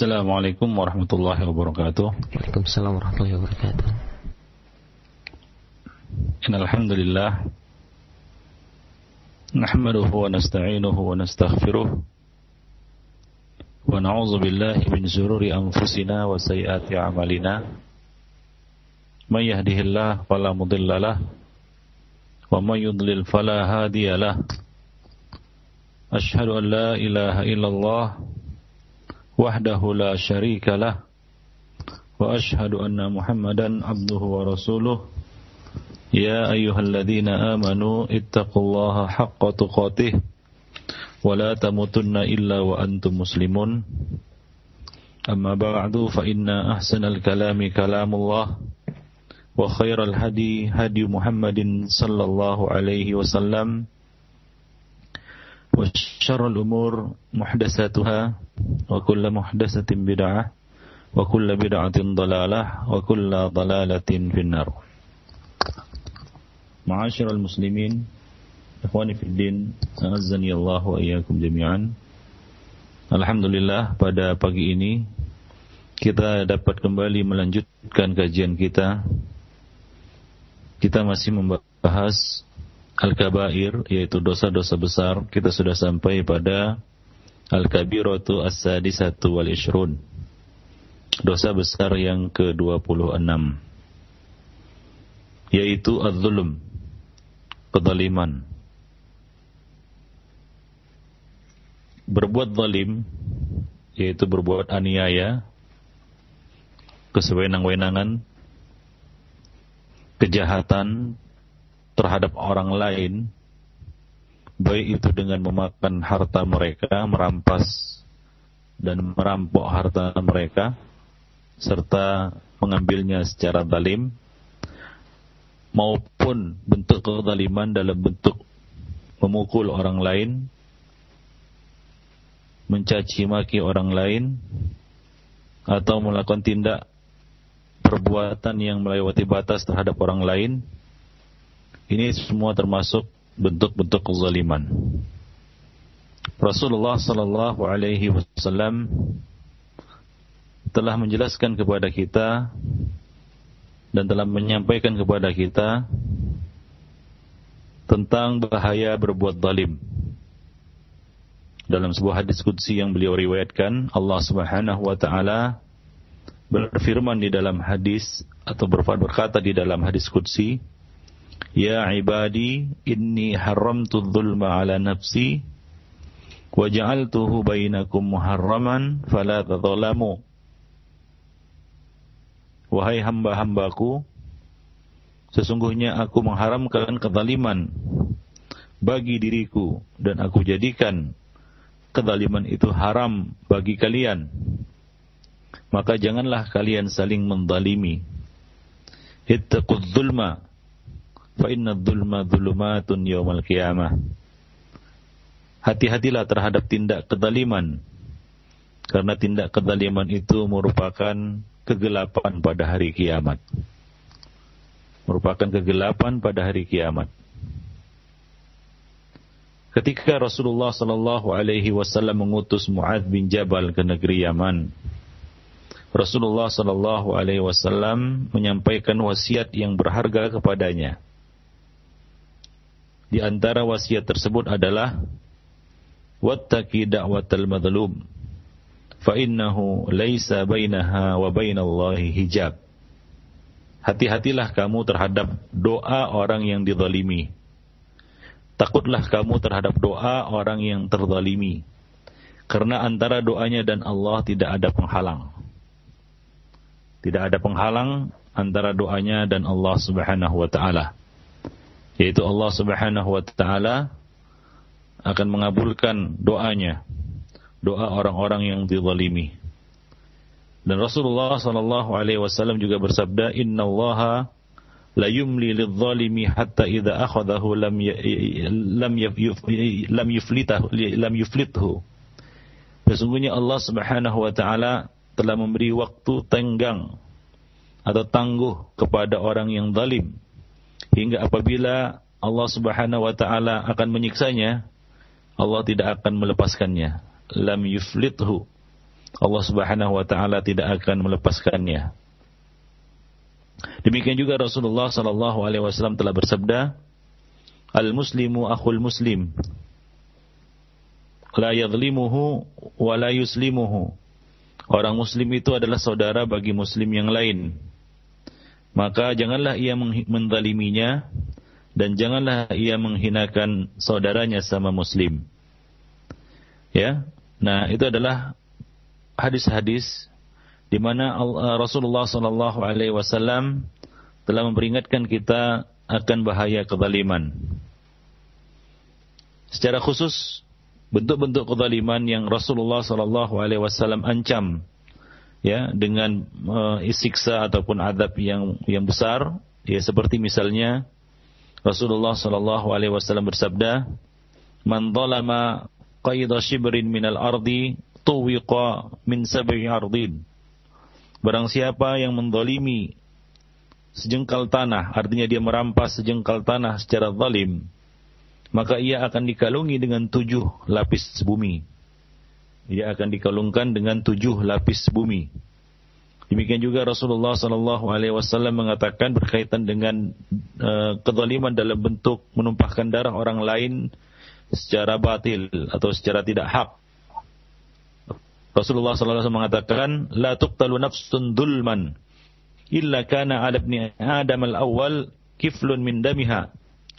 Assalamualaikum warahmatullahi wabarakatuh. Waalaikumsalam warahmatullahi wabarakatuh. Innalhamdulillah نحمده ونستعينه ونستغفره ونعوذ بالله من شرور أنفسنا وسيئات أعمالنا من يهده الله فلا مضل له ومن يضلل فلا هادي له أشهد أن لا إله إلا الله وحده لا شريك له وأشهد أن محمدا عبده ورسوله يا أيها الذين آمنوا اتقوا الله حق تقاته ولا تموتن إلا وأنتم مسلمون أما بعد فإن أحسن الكلام كلام الله وخير الهدي هدي محمد صلى الله عليه وسلم وشر الأمور محدثاتها وكل محدثة بدعة وكل بدعة ضلالة وكل ضلالة في النار معاشر المسلمين إخواني في الدين أعزني الله وإياكم جميعا Alhamdulillah pada pagi ini kita dapat kembali melanjutkan kajian kita. Kita masih membahas Al-Kabair yaitu dosa-dosa besar kita sudah sampai pada Al-Kabiratu As-Sadisatu wal Ishrun dosa besar yang ke-26 yaitu Az-Zulm kezaliman. Berbuat zalim yaitu berbuat aniaya kesewenang-wenangan kejahatan terhadap orang lain, baik itu dengan memakan harta mereka, merampas dan merampok harta mereka, serta mengambilnya secara zalim, maupun bentuk kezaliman dalam bentuk memukul orang lain, mencaci maki orang lain, atau melakukan tindak perbuatan yang melewati batas terhadap orang lain, ini semua termasuk bentuk-bentuk kezaliman. Rasulullah sallallahu alaihi wasallam telah menjelaskan kepada kita dan telah menyampaikan kepada kita tentang bahaya berbuat zalim. Dalam sebuah hadis qudsi yang beliau riwayatkan, Allah Subhanahu wa taala berfirman di dalam hadis atau berkata di dalam hadis qudsi, Ya ibadi inni haramtu dhulma ala nafsi wa ja'altuhu bainakum muharraman fala tadhalamu. Wahai hamba-hambaku sesungguhnya aku mengharamkan kezaliman bagi diriku dan aku jadikan kezaliman itu haram bagi kalian. Maka janganlah kalian saling mendalimi ittaqudz fa inna dzulma. Hati-hatilah terhadap tindak kedaliman. Karena tindak kedaliman itu merupakan kegelapan pada hari kiamat. Merupakan kegelapan pada hari kiamat. Ketika Rasulullah sallallahu alaihi wasallam mengutus Muadz bin Jabal ke negeri Yaman, Rasulullah sallallahu alaihi wasallam menyampaikan wasiat yang berharga kepadanya. Di antara wasiat tersebut adalah wattaqi da'watal madlum fa innahu laisa bainaha wa bainallahi hijab. Hati-hatilah kamu terhadap doa orang yang dizalimi. Takutlah kamu terhadap doa orang yang terzalimi. Karena antara doanya dan Allah tidak ada penghalang. Tidak ada penghalang antara doanya dan Allah Subhanahu wa taala yaitu Allah Subhanahu wa taala akan mengabulkan doanya doa orang-orang yang dizalimi. Dan Rasulullah sallallahu alaihi wasallam juga bersabda innallaha la yumli lidh-dhalimi hatta idza akhadahu lam lam lam yuflitahu lam yuflithu. Sesungguhnya Allah Subhanahu wa taala telah memberi waktu tenggang atau tangguh kepada orang yang zalim hingga apabila Allah Subhanahu wa taala akan menyiksanya, Allah tidak akan melepaskannya. Lam yuflithu. Allah Subhanahu wa taala tidak akan melepaskannya. Demikian juga Rasulullah sallallahu alaihi wasallam telah bersabda, "Al-muslimu akhul muslim." La yadhlimuhu wa la yuslimuhu. Orang muslim itu adalah saudara bagi muslim yang lain. Maka janganlah ia mendaliminya dan janganlah ia menghinakan saudaranya sama muslim. Ya. Nah, itu adalah hadis-hadis di mana uh, Rasulullah sallallahu alaihi wasallam telah memperingatkan kita akan bahaya kezaliman. Secara khusus bentuk-bentuk kezaliman yang Rasulullah sallallahu alaihi wasallam ancam ya dengan uh, isiksa ataupun adab yang yang besar ya seperti misalnya Rasulullah sallallahu alaihi wasallam bersabda man zalama qaida shibrin minal ardi tuwiqa min sab'i ardin. Barang siapa yang mendolimi sejengkal tanah, artinya dia merampas sejengkal tanah secara zalim, maka ia akan dikalungi dengan tujuh lapis bumi. Ia akan dikalungkan dengan tujuh lapis bumi. Demikian juga Rasulullah Sallallahu Alaihi Wasallam mengatakan berkaitan dengan uh, kezaliman dalam bentuk menumpahkan darah orang lain secara batil atau secara tidak hak. Rasulullah SAW mengatakan, La tuqtalu nafsun dulman, illa kana ala ibni Adam al-awwal kiflun min damiha,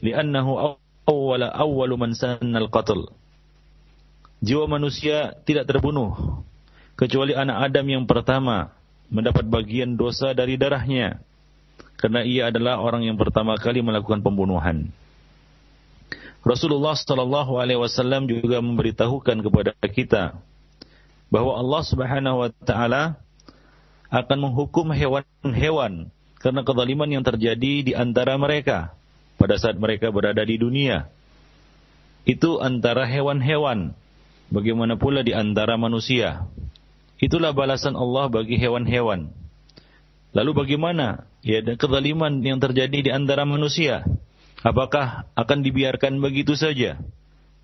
li'annahu awwala awwalu man sanna al-qatl. Jiwa manusia tidak terbunuh, kecuali anak Adam yang pertama mendapat bagian dosa dari darahnya, karena ia adalah orang yang pertama kali melakukan pembunuhan. Rasulullah Sallallahu Alaihi Wasallam juga memberitahukan kepada kita bahwa Allah Subhanahu wa taala akan menghukum hewan-hewan karena kezaliman yang terjadi di antara mereka pada saat mereka berada di dunia. Itu antara hewan-hewan, bagaimana pula di antara manusia. Itulah balasan Allah bagi hewan-hewan. Lalu bagaimana ya kezaliman yang terjadi di antara manusia? Apakah akan dibiarkan begitu saja?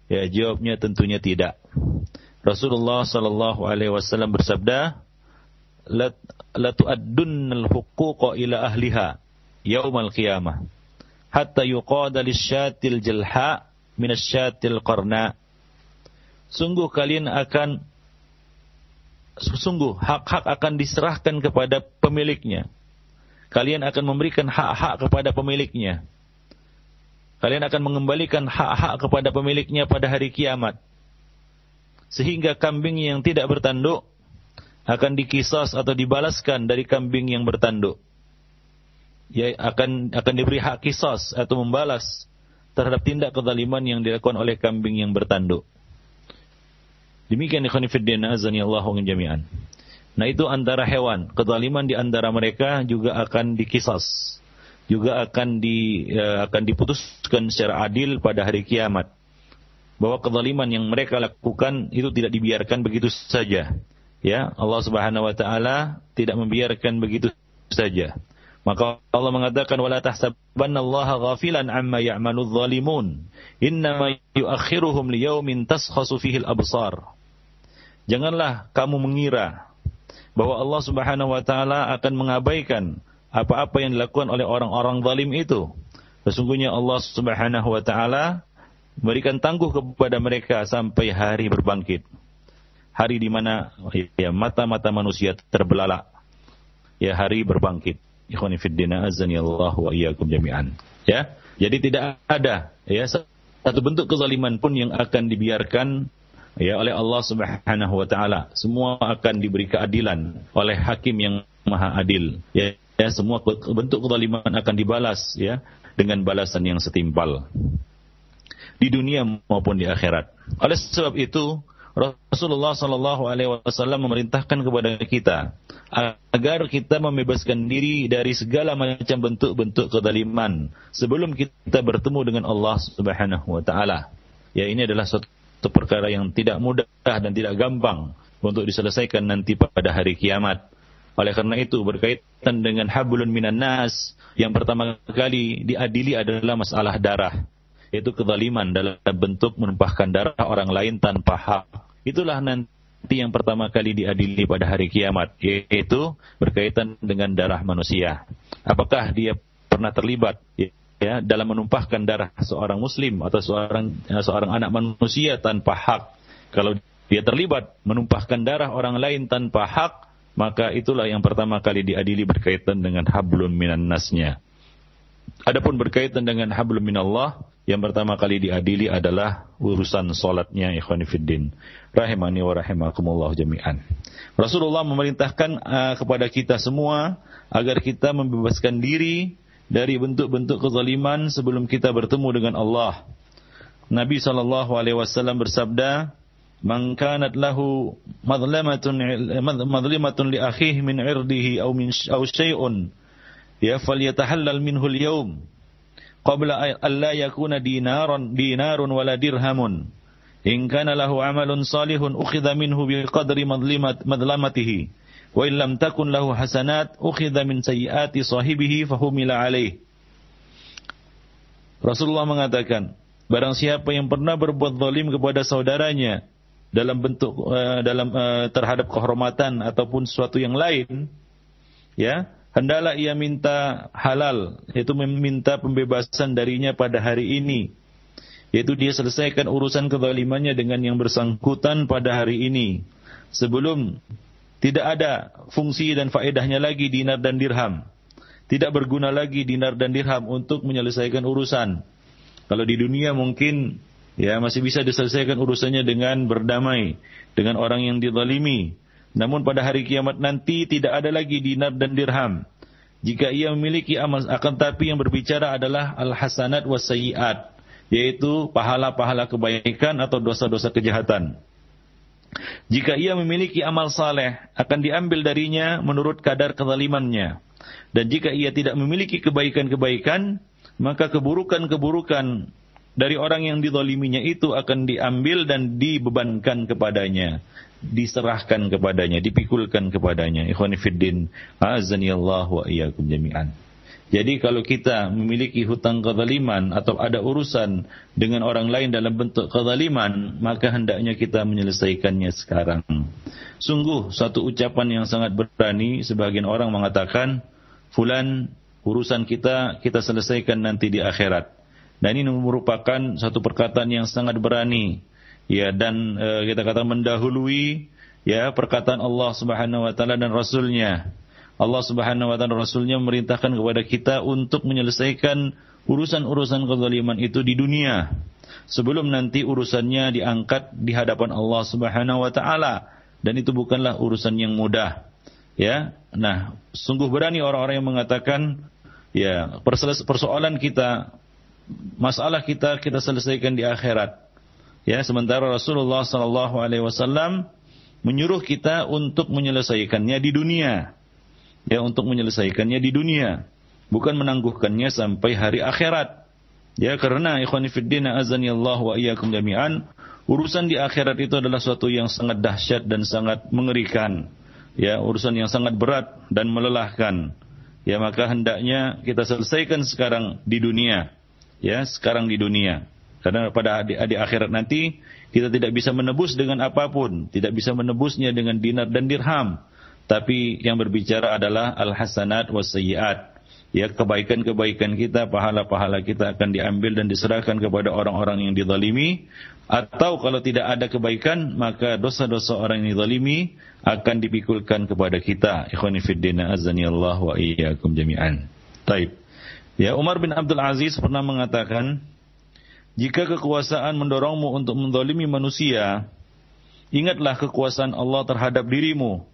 Ya, jawabnya tentunya tidak. Rasulullah sallallahu alaihi wasallam bersabda, "La tu'addunnal huquqa ila ahliha yaumal qiyamah hatta yuqada lisyatil jalha min asyatil qarna." Sungguh kalian akan sungguh hak-hak akan diserahkan kepada pemiliknya. Kalian akan memberikan hak-hak kepada pemiliknya. Kalian akan mengembalikan hak-hak kepada pemiliknya pada hari kiamat sehingga kambing yang tidak bertanduk akan dikisas atau dibalaskan dari kambing yang bertanduk. Ya akan akan diberi hak kisas atau membalas terhadap tindak kezaliman yang dilakukan oleh kambing yang bertanduk. Demikian ikhwan fillah azani Allah jami'an. Nah itu antara hewan, kezaliman di antara mereka juga akan dikisas, juga akan di uh, akan diputuskan secara adil pada hari kiamat bahwa kezaliman yang mereka lakukan itu tidak dibiarkan begitu saja. Ya, Allah Subhanahu wa taala tidak membiarkan begitu saja. Maka Allah mengatakan wala tahsabanna Allah ghafilan amma ya'malu dhalimun. Innama yu'akhiruhum liyaumin taskhasu fihi al-absar. Janganlah kamu mengira bahwa Allah Subhanahu wa taala akan mengabaikan apa-apa yang dilakukan oleh orang-orang zalim itu. Sesungguhnya Allah Subhanahu wa taala berikan tangguh kepada mereka sampai hari berbangkit. Hari di mana ya mata-mata manusia terbelalak. Ya hari berbangkit. Ikhwani Allah wa iyyakum jami'an. Ya. Jadi tidak ada ya satu bentuk kezaliman pun yang akan dibiarkan ya oleh Allah Subhanahu wa taala. Semua akan diberi keadilan oleh hakim yang maha adil. Ya, ya semua bentuk kezaliman akan dibalas ya dengan balasan yang setimpal di dunia maupun di akhirat. Oleh sebab itu, Rasulullah Shallallahu Alaihi Wasallam memerintahkan kepada kita agar kita membebaskan diri dari segala macam bentuk-bentuk kedaliman sebelum kita bertemu dengan Allah Subhanahu Wa Taala. Ya ini adalah suatu perkara yang tidak mudah dan tidak gampang untuk diselesaikan nanti pada hari kiamat. Oleh karena itu berkaitan dengan hablun minan nas yang pertama kali diadili adalah masalah darah yaitu kezaliman dalam bentuk menumpahkan darah orang lain tanpa hak. Itulah nanti yang pertama kali diadili pada hari kiamat, yaitu berkaitan dengan darah manusia. Apakah dia pernah terlibat ya dalam menumpahkan darah seorang muslim atau seorang ya, seorang anak manusia tanpa hak. Kalau dia terlibat menumpahkan darah orang lain tanpa hak, maka itulah yang pertama kali diadili berkaitan dengan hablum minan nasnya. Adapun berkaitan dengan hablum minallah, yang pertama kali diadili adalah urusan solatnya ikhwanifiddin. Rahimani wa rahimakumullah jami'an. Rasulullah memerintahkan uh, kepada kita semua agar kita membebaskan diri dari bentuk-bentuk kezaliman sebelum kita bertemu dengan Allah. Nabi sallallahu alaihi wasallam bersabda, "Man kanat lahu madlamatun madlimatun li akhihi min 'irdihi aw min aw syai'un ya falyatahallal minhu al-yawm qabla an la yakuna dinaran dinarun wala dirhamun." In kana lahu amalun salihun ukhidha minhu biqadri madlimat madlamatihi Wa illam takun lahu hasanat ukhidha min sayyiati sahibihi fahumila alaih. Rasulullah mengatakan, barang siapa yang pernah berbuat zalim kepada saudaranya dalam bentuk uh, dalam uh, terhadap kehormatan ataupun sesuatu yang lain, ya, hendaklah ia minta halal, yaitu meminta pembebasan darinya pada hari ini. Yaitu dia selesaikan urusan kezalimannya dengan yang bersangkutan pada hari ini. Sebelum tidak ada fungsi dan faedahnya lagi dinar dan dirham. Tidak berguna lagi dinar dan dirham untuk menyelesaikan urusan. Kalau di dunia mungkin ya masih bisa diselesaikan urusannya dengan berdamai dengan orang yang dizalimi. Namun pada hari kiamat nanti tidak ada lagi dinar dan dirham. Jika ia memiliki amal akan tapi yang berbicara adalah al-hasanat was yaitu pahala-pahala kebaikan atau dosa-dosa kejahatan. Jika ia memiliki amal saleh, akan diambil darinya menurut kadar kezalimannya. Dan jika ia tidak memiliki kebaikan-kebaikan, maka keburukan-keburukan dari orang yang dizaliminya itu akan diambil dan dibebankan kepadanya, diserahkan kepadanya, dipikulkan kepadanya. Ikhwanifiddin, azani Allah wa iyyakum jami'an. Jadi kalau kita memiliki hutang kezaliman atau ada urusan dengan orang lain dalam bentuk kezaliman, maka hendaknya kita menyelesaikannya sekarang. Sungguh satu ucapan yang sangat berani sebagian orang mengatakan, fulan urusan kita kita selesaikan nanti di akhirat. Dan ini merupakan satu perkataan yang sangat berani. Ya dan e, kita kata mendahului ya perkataan Allah Subhanahu wa taala dan rasulnya Allah Subhanahu wa taala Rasulnya memerintahkan kepada kita untuk menyelesaikan urusan-urusan kezaliman itu di dunia. Sebelum nanti urusannya diangkat di hadapan Allah Subhanahu wa taala. Dan itu bukanlah urusan yang mudah. Ya nah sungguh berani orang-orang yang mengatakan ya persoalan kita masalah kita kita selesaikan di akhirat. Ya sementara Rasulullah sallallahu alaihi wasallam menyuruh kita untuk menyelesaikannya di dunia ya untuk menyelesaikannya di dunia, bukan menangguhkannya sampai hari akhirat. Ya karena ikhwan fillah azani Allah wa iyyakum jami'an, urusan di akhirat itu adalah suatu yang sangat dahsyat dan sangat mengerikan. Ya, urusan yang sangat berat dan melelahkan. Ya, maka hendaknya kita selesaikan sekarang di dunia. Ya, sekarang di dunia. Karena pada di, di akhirat nanti kita tidak bisa menebus dengan apa pun, tidak bisa menebusnya dengan dinar dan dirham tapi yang berbicara adalah al-hasanat was sayyiat. Ya kebaikan-kebaikan kita, pahala-pahala kita akan diambil dan diserahkan kepada orang-orang yang dizalimi atau kalau tidak ada kebaikan maka dosa-dosa orang yang dizalimi akan dipikulkan kepada kita. Ikhwani fiddin azani Allah wa iyyakum jami'an. Taib. Ya Umar bin Abdul Aziz pernah mengatakan jika kekuasaan mendorongmu untuk mendolimi manusia, ingatlah kekuasaan Allah terhadap dirimu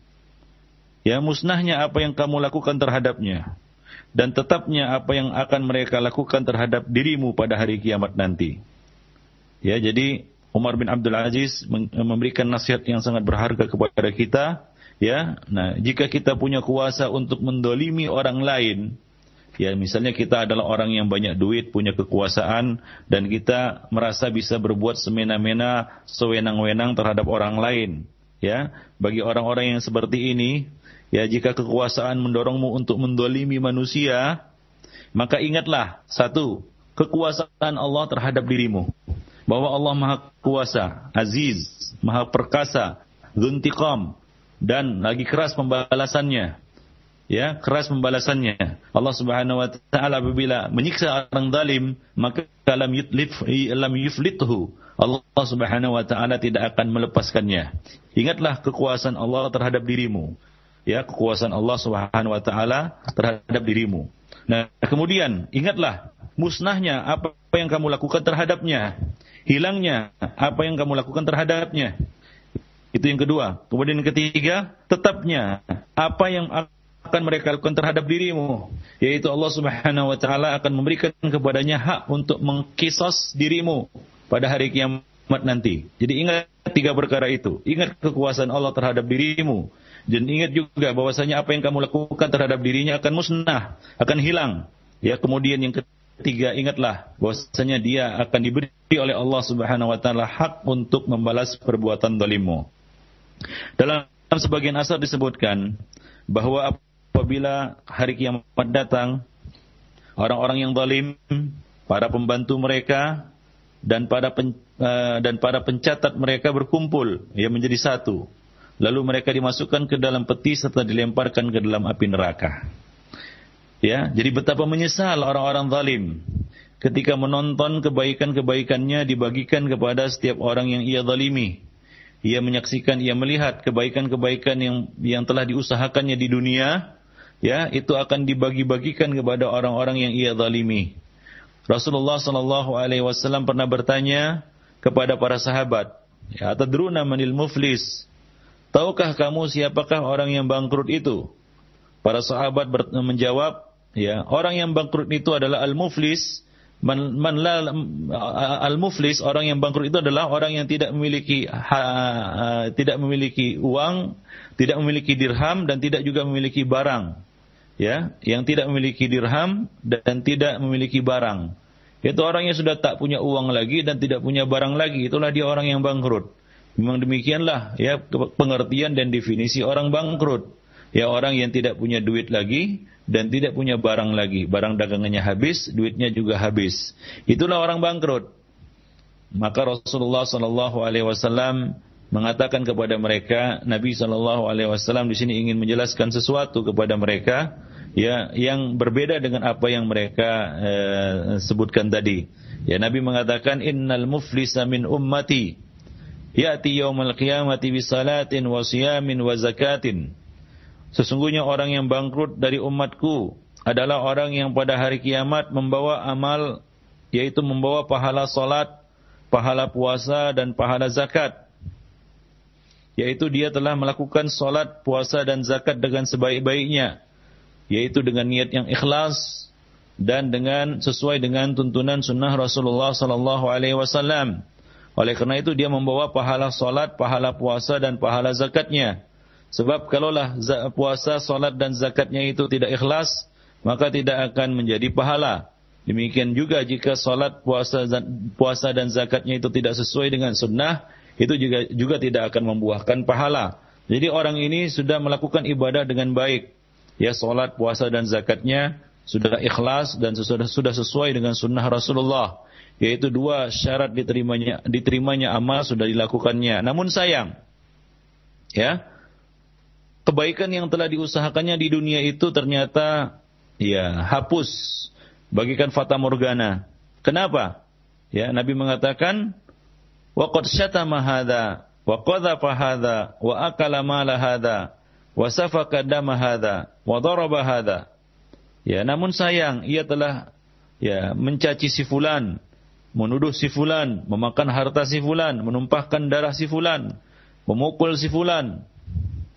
ya musnahnya apa yang kamu lakukan terhadapnya dan tetapnya apa yang akan mereka lakukan terhadap dirimu pada hari kiamat nanti. Ya, jadi Umar bin Abdul Aziz memberikan nasihat yang sangat berharga kepada kita, ya. Nah, jika kita punya kuasa untuk mendolimi orang lain, ya misalnya kita adalah orang yang banyak duit, punya kekuasaan, dan kita merasa bisa berbuat semena-mena, sewenang-wenang terhadap orang lain, ya. Bagi orang-orang yang seperti ini, Ya jika kekuasaan mendorongmu untuk mendolimi manusia, maka ingatlah satu, kekuasaan Allah terhadap dirimu. Bahwa Allah maha kuasa, aziz, maha perkasa, dzuntiqam dan lagi keras pembalasannya. Ya keras pembalasannya. Allah Subhanahu wa taala apabila menyiksa orang zalim maka lam yutlif lam yuflithu Allah Subhanahu wa taala tidak akan melepaskannya. Ingatlah kekuasaan Allah terhadap dirimu ya kekuasaan Allah Subhanahu wa taala terhadap dirimu nah kemudian ingatlah musnahnya apa yang kamu lakukan terhadapnya hilangnya apa yang kamu lakukan terhadapnya itu yang kedua. Kemudian yang ketiga, tetapnya apa yang akan mereka lakukan terhadap dirimu, yaitu Allah Subhanahu wa taala akan memberikan kepadanya hak untuk mengkisos dirimu pada hari kiamat nanti. Jadi ingat tiga perkara itu. Ingat kekuasaan Allah terhadap dirimu dan ingat juga bahwasanya apa yang kamu lakukan terhadap dirinya akan musnah, akan hilang. Ya, kemudian yang ketiga ingatlah bahwasanya dia akan diberi oleh Allah Subhanahu wa taala hak untuk membalas perbuatan zalimmu. Dalam sebagian asar disebutkan bahwa apabila hari kiamat datang, orang-orang yang zalim, para pembantu mereka dan para pen, uh, dan para pencatat mereka berkumpul ya menjadi satu. Lalu mereka dimasukkan ke dalam peti serta dilemparkan ke dalam api neraka. Ya, jadi betapa menyesal orang-orang zalim ketika menonton kebaikan-kebaikannya dibagikan kepada setiap orang yang ia zalimi ia menyaksikan, ia melihat kebaikan-kebaikan yang yang telah diusahakannya di dunia, ya, itu akan dibagi-bagikan kepada orang-orang yang ia zalimi. Rasulullah sallallahu alaihi wasallam pernah bertanya kepada para sahabat, ya, manil muflis? Tahukah kamu siapakah orang yang bangkrut itu? Para sahabat menjawab, ya, orang yang bangkrut itu adalah al-muflis, Man, man la, al-muflis orang yang bangkrut itu adalah orang yang tidak memiliki ha, uh, tidak memiliki uang, tidak memiliki dirham dan tidak juga memiliki barang. Ya, yang tidak memiliki dirham dan tidak memiliki barang. Itu orang yang sudah tak punya uang lagi dan tidak punya barang lagi, itulah dia orang yang bangkrut. Memang demikianlah ya pengertian dan definisi orang bangkrut. Ya orang yang tidak punya duit lagi dan tidak punya barang lagi. Barang dagangannya habis, duitnya juga habis. Itulah orang bangkrut. Maka Rasulullah Sallallahu Alaihi Wasallam mengatakan kepada mereka, Nabi Sallallahu Alaihi Wasallam di sini ingin menjelaskan sesuatu kepada mereka, ya yang berbeda dengan apa yang mereka eh, sebutkan tadi. Ya Nabi mengatakan, Innal muflisa min ummati ya'ti yawmal qiyamati bisalatin wa siyamin wa zakatin Sesungguhnya orang yang bangkrut dari umatku adalah orang yang pada hari kiamat membawa amal yaitu membawa pahala salat, pahala puasa dan pahala zakat. Yaitu dia telah melakukan salat, puasa dan zakat dengan sebaik-baiknya, yaitu dengan niat yang ikhlas dan dengan sesuai dengan tuntunan sunnah Rasulullah sallallahu alaihi wasallam. Oleh karena itu dia membawa pahala salat, pahala puasa dan pahala zakatnya. Sebab kalaulah puasa, salat dan zakatnya itu tidak ikhlas, maka tidak akan menjadi pahala. Demikian juga jika salat, puasa, puasa dan zakatnya itu tidak sesuai dengan sunnah, itu juga juga tidak akan membuahkan pahala. Jadi orang ini sudah melakukan ibadah dengan baik. Ya salat, puasa dan zakatnya sudah ikhlas dan sudah sudah sesuai dengan sunnah Rasulullah. Yaitu dua syarat diterimanya diterimanya amal sudah dilakukannya. Namun sayang, ya kebaikan yang telah diusahakannya di dunia itu ternyata ya hapus bagikan fata morgana. Kenapa? Ya, Nabi mengatakan wa qad syatama hadza wa qadhafa hadza wa akala mala hadza wa safaka dama wa daraba hadza. Ya, namun sayang ia telah ya mencaci si fulan, menuduh si fulan, memakan harta si fulan, menumpahkan darah si fulan, memukul si fulan.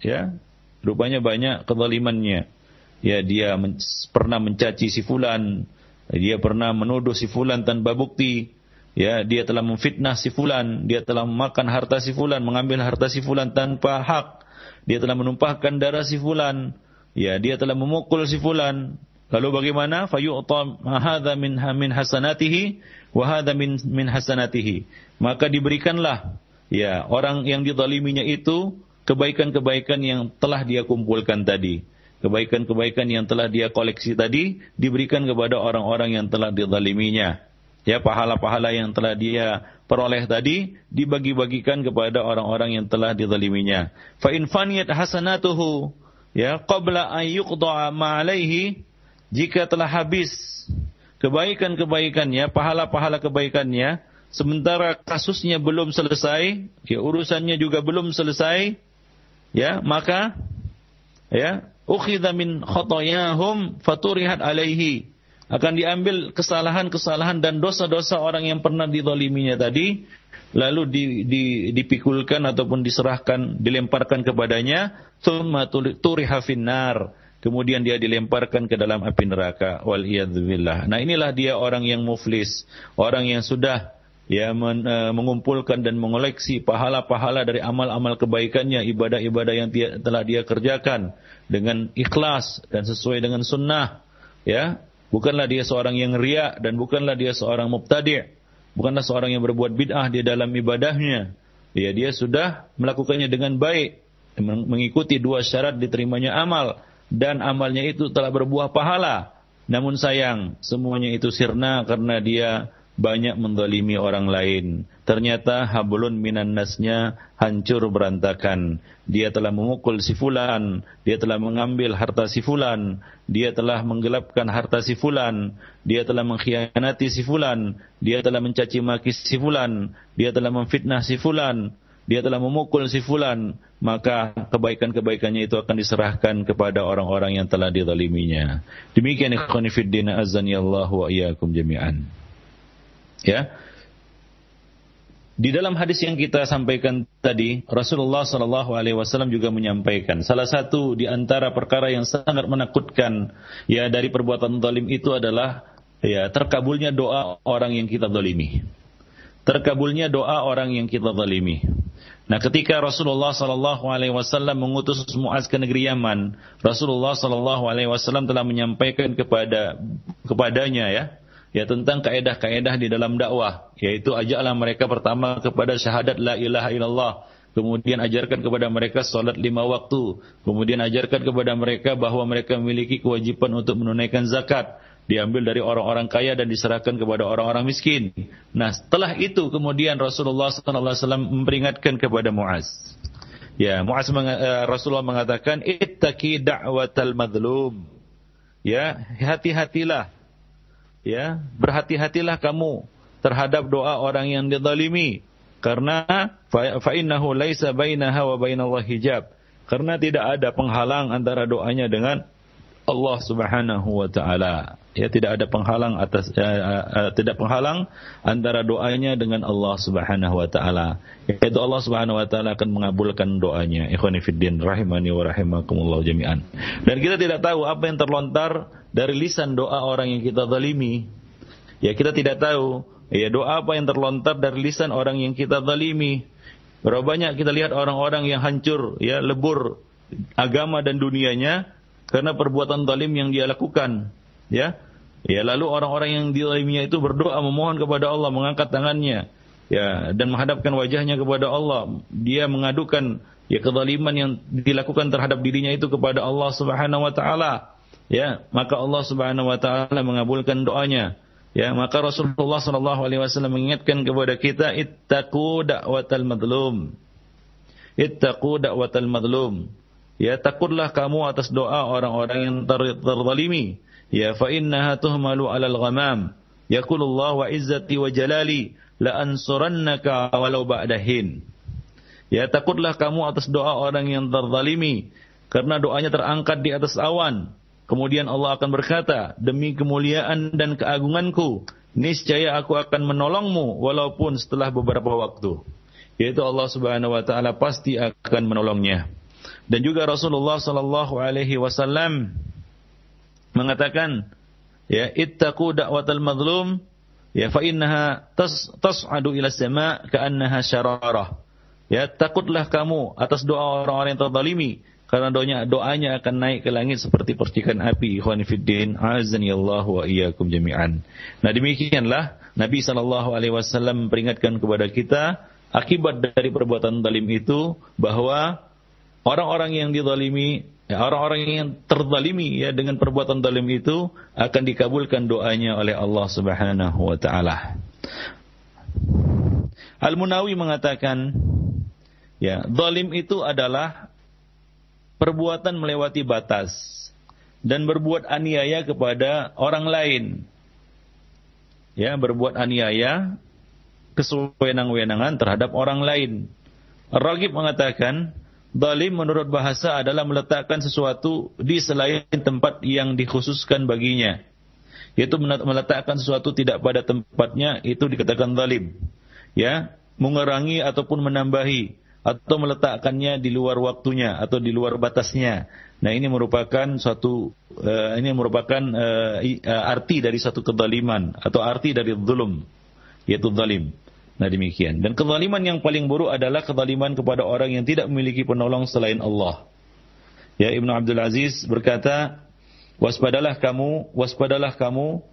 Ya, Rupanya banyak kezalimannya. Ya dia men pernah mencaci si fulan, dia pernah menuduh si fulan tanpa bukti, ya dia telah memfitnah si fulan, dia telah memakan harta si fulan, mengambil harta si fulan tanpa hak, dia telah menumpahkan darah si fulan, ya dia telah memukul si fulan. Lalu bagaimana? Fayu'ta hadza min min hasanatihi wa hadza min min hasanatihi. Maka diberikanlah ya orang yang dizaliminya itu kebaikan-kebaikan yang telah dia kumpulkan tadi. Kebaikan-kebaikan yang telah dia koleksi tadi diberikan kepada orang-orang yang telah dizaliminya. Ya, pahala-pahala yang telah dia peroleh tadi dibagi-bagikan kepada orang-orang yang telah dizaliminya. Fa in faniyat hasanatuhu ya qabla an yuqda'a ma alaihi jika telah habis kebaikan-kebaikannya, pahala-pahala kebaikannya, sementara kasusnya belum selesai, ya urusannya juga belum selesai, ya maka ya ukhidha min khotoyahum faturihat alaihi. Akan diambil kesalahan-kesalahan dan dosa-dosa orang yang pernah didoliminya tadi lalu di, di, dipikulkan ataupun diserahkan dilemparkan kepadanya thumma turiha finnar kemudian dia dilemparkan ke dalam api neraka. Wal nah inilah dia orang yang muflis. Orang yang sudah ya men, uh, mengumpulkan dan mengoleksi pahala-pahala dari amal-amal kebaikannya ibadah-ibadah yang dia, telah dia kerjakan dengan ikhlas dan sesuai dengan sunnah ya. Bukanlah dia seorang yang ria dan bukanlah dia seorang mubtadi'. Bukanlah seorang yang berbuat bid'ah di dalam ibadahnya. Ya, dia sudah melakukannya dengan baik, mengikuti dua syarat diterimanya amal dan amalnya itu telah berbuah pahala. Namun sayang, semuanya itu sirna karena dia banyak mendolimi orang lain. Ternyata hablun minan nasnya hancur berantakan. Dia telah memukul si fulan, dia telah mengambil harta si fulan, dia telah menggelapkan harta si fulan, dia telah mengkhianati si fulan, dia telah mencaci maki si fulan, dia telah memfitnah si fulan, dia telah memukul si fulan, maka kebaikan-kebaikannya itu akan diserahkan kepada orang-orang yang telah dizaliminya. Demikian ikhwan fillah azan ya Allah wa iyyakum jami'an. Ya. Di dalam hadis yang kita sampaikan tadi, Rasulullah Shallallahu Alaihi Wasallam juga menyampaikan salah satu di antara perkara yang sangat menakutkan ya dari perbuatan zalim itu adalah ya terkabulnya doa orang yang kita zalimi. Terkabulnya doa orang yang kita zalimi. Nah, ketika Rasulullah Shallallahu Alaihi Wasallam mengutus Muaz ke negeri Yaman, Rasulullah Shallallahu Alaihi Wasallam telah menyampaikan kepada kepadanya ya ya tentang kaedah-kaedah di dalam dakwah yaitu ajaklah mereka pertama kepada syahadat la ilaha illallah kemudian ajarkan kepada mereka salat lima waktu kemudian ajarkan kepada mereka bahwa mereka memiliki kewajiban untuk menunaikan zakat diambil dari orang-orang kaya dan diserahkan kepada orang-orang miskin. Nah setelah itu kemudian Rasulullah SAW memperingatkan kepada Muaz. Ya Muaz uh, Rasulullah mengatakan ittaqi da'watal madlum. Ya hati-hatilah. Ya berhati-hatilah kamu terhadap doa orang yang dizalimi. Karena fa laisa bainaha wa hijab. Karena tidak ada penghalang antara doanya dengan Allah Subhanahu wa taala. Ya tidak ada penghalang atas uh, uh, tidak penghalang antara doanya dengan Allah Subhanahu wa taala. Yaitu Allah Subhanahu wa taala akan mengabulkan doanya. Ikhwani fiddin rahimani wa rahimakumullah jami'an. Dan kita tidak tahu apa yang terlontar dari lisan doa orang yang kita zalimi. Ya kita tidak tahu ya doa apa yang terlontar dari lisan orang yang kita zalimi. Berapa banyak kita lihat orang-orang yang hancur ya lebur agama dan dunianya karena perbuatan zalim yang dia lakukan ya. Ya lalu orang-orang yang diliminya itu berdoa memohon kepada Allah mengangkat tangannya ya dan menghadapkan wajahnya kepada Allah. Dia mengadukan ya kezaliman yang dilakukan terhadap dirinya itu kepada Allah Subhanahu wa taala ya. Maka Allah Subhanahu wa taala mengabulkan doanya ya. Maka Rasulullah sallallahu alaihi wasallam mengingatkan kepada kita ittaqu da'watal madlum. Ittaqu da'watal ya takutlah kamu atas doa orang-orang yang ter terzalimi. Ya fa innaha tuhmalu alal ghamam. Yaqulullah wa izzati wa jalali la ansurannaka walau ba'dahin ya takutlah kamu atas doa orang yang terzalimi. Karena doanya terangkat di atas awan. Kemudian Allah akan berkata demi kemuliaan dan keagunganku niscaya aku akan menolongmu walaupun setelah beberapa waktu. Yaitu Allah Subhanahu wa taala pasti akan menolongnya dan juga Rasulullah sallallahu alaihi wasallam mengatakan ya ittaqu da'watal mazlum ya fa innaha tas, tas'adu ila sama ka'annaha syararah. Ya takutlah kamu atas doa orang-orang yang terzalimi karena doanya doanya akan naik ke langit seperti percikan api ikhwan fiddin azani Allah wa iyyakum jami'an. Nah demikianlah Nabi sallallahu alaihi wasallam memperingatkan kepada kita akibat dari perbuatan zalim itu bahwa orang-orang yang dizalimi, ya, orang-orang yang terzalimi ya dengan perbuatan zalim itu akan dikabulkan doanya oleh Allah Subhanahu wa taala. Al-Munawi mengatakan, ya, zalim itu adalah perbuatan melewati batas dan berbuat aniaya kepada orang lain. Ya, berbuat aniaya kesewenang-wenangan terhadap orang lain. Ragib mengatakan, Zalim menurut bahasa adalah meletakkan sesuatu di selain tempat yang dikhususkan baginya. Yaitu meletakkan sesuatu tidak pada tempatnya itu dikatakan zalim. Ya, mengurangi ataupun menambahi atau meletakkannya di luar waktunya atau di luar batasnya. Nah, ini merupakan suatu uh, ini merupakan uh, arti dari satu kezaliman atau arti dari zulum yaitu zalim. Nah demikian. Dan kezaliman yang paling buruk adalah kezaliman kepada orang yang tidak memiliki penolong selain Allah. Ya Ibnu Abdul Aziz berkata, waspadalah kamu, waspadalah kamu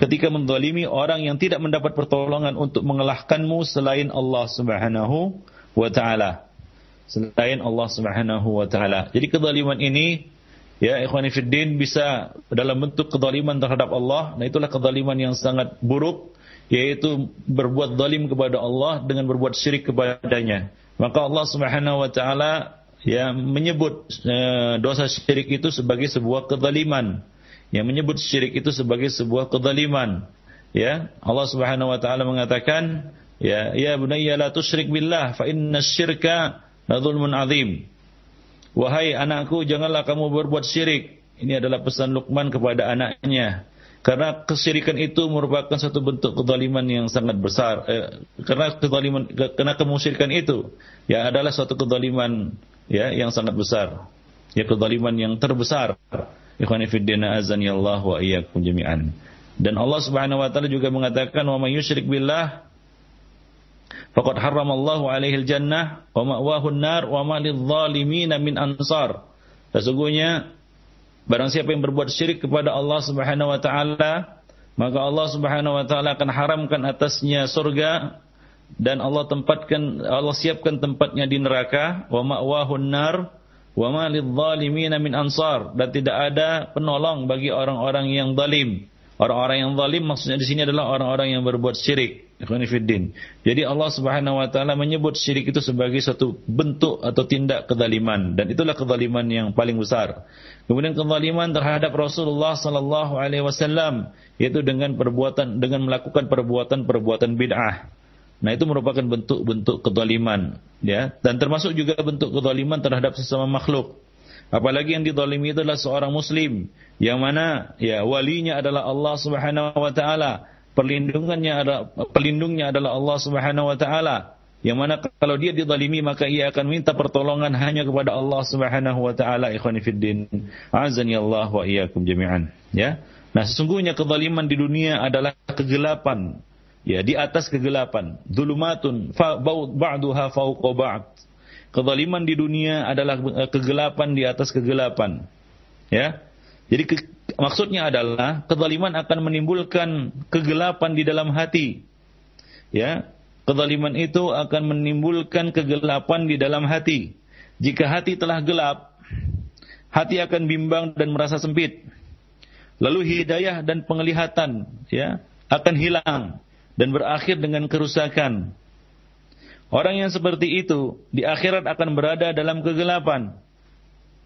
ketika menzalimi orang yang tidak mendapat pertolongan untuk mengalahkanmu selain Allah Subhanahu wa taala. Selain Allah Subhanahu wa taala. Jadi kezaliman ini ya ikhwani fiddin bisa dalam bentuk kezaliman terhadap Allah. Nah itulah kezaliman yang sangat buruk yaitu berbuat zalim kepada Allah dengan berbuat syirik kepadanya. Maka Allah Subhanahu wa taala ya menyebut e, dosa syirik itu sebagai sebuah kezaliman. Yang menyebut syirik itu sebagai sebuah kezaliman. Ya, Allah Subhanahu wa taala mengatakan, ya ya bunayya la tusyrik billah fa inna syirka ladzulmun azim. Wahai anakku, janganlah kamu berbuat syirik. Ini adalah pesan Luqman kepada anaknya. Karena kesyirikan itu merupakan satu bentuk kezaliman yang sangat besar. Eh, karena kezaliman, karena kemusyrikan itu ya adalah suatu kezaliman ya yang sangat besar. Ya kezaliman yang terbesar. Ikhwani fid din azani Allah wa iyyakum jami'an. Dan Allah Subhanahu wa taala juga mengatakan wa may yusyrik billah faqad harramallahu alaihi jannah wa ma'wahu an-nar wa ma lidh-dhalimin min ansar. Sesungguhnya Barang siapa yang berbuat syirik kepada Allah Subhanahu wa taala, maka Allah Subhanahu wa taala akan haramkan atasnya surga dan Allah tempatkan Allah siapkan tempatnya di neraka wa ma'wahun nar wa ma lidh-dhalimin min ansar dan tidak ada penolong bagi orang-orang yang zalim. Orang-orang yang zalim maksudnya di sini adalah orang-orang yang berbuat syirik. Jadi Allah Subhanahu wa taala menyebut syirik itu sebagai satu bentuk atau tindak kezaliman dan itulah kezaliman yang paling besar. Kemudian kezaliman terhadap Rasulullah sallallahu alaihi wasallam yaitu dengan perbuatan dengan melakukan perbuatan-perbuatan bid'ah. Nah, itu merupakan bentuk-bentuk kezaliman, ya. Dan termasuk juga bentuk kezaliman terhadap sesama makhluk. Apalagi yang dizalimi itu adalah seorang muslim yang mana ya walinya adalah Allah Subhanahu wa taala perlindungannya pelindungnya adalah Allah Subhanahu wa taala. Yang mana kalau dia dizalimi maka ia akan minta pertolongan hanya kepada Allah Subhanahu wa taala. Ikhwani fiddin azani Allah wa iyyakum jami'an. Ya? Nah sesungguhnya kezaliman di dunia adalah kegelapan. Ya di atas kegelapan. Zulumatun ba'duha fawqa ba'd. Kezaliman di dunia adalah kegelapan di atas kegelapan. Ya? Jadi ke, maksudnya adalah kezaliman akan menimbulkan kegelapan di dalam hati. Ya, kezaliman itu akan menimbulkan kegelapan di dalam hati. Jika hati telah gelap, hati akan bimbang dan merasa sempit. Lalu hidayah dan penglihatan ya akan hilang dan berakhir dengan kerusakan. Orang yang seperti itu di akhirat akan berada dalam kegelapan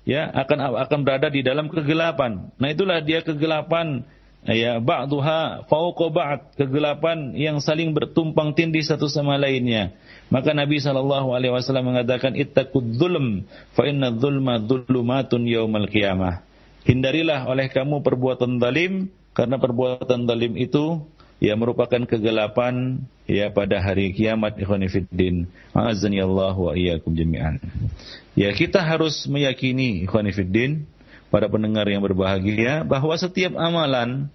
ya akan akan berada di dalam kegelapan. Nah itulah dia kegelapan ya ba'dha fauqa kegelapan yang saling bertumpang tindih satu sama lainnya. Maka Nabi sallallahu alaihi wasallam mengatakan ittaqud dzulm fa inna dzulma dzulumatun yaumal qiyamah. Hindarilah oleh kamu perbuatan zalim karena perbuatan zalim itu ya merupakan kegelapan ya pada hari kiamat ikhwan fillah. Azani Allah wa iyyakum jami'an. Ya, kita harus meyakini ikhwan fillah para pendengar yang berbahagia bahwa setiap amalan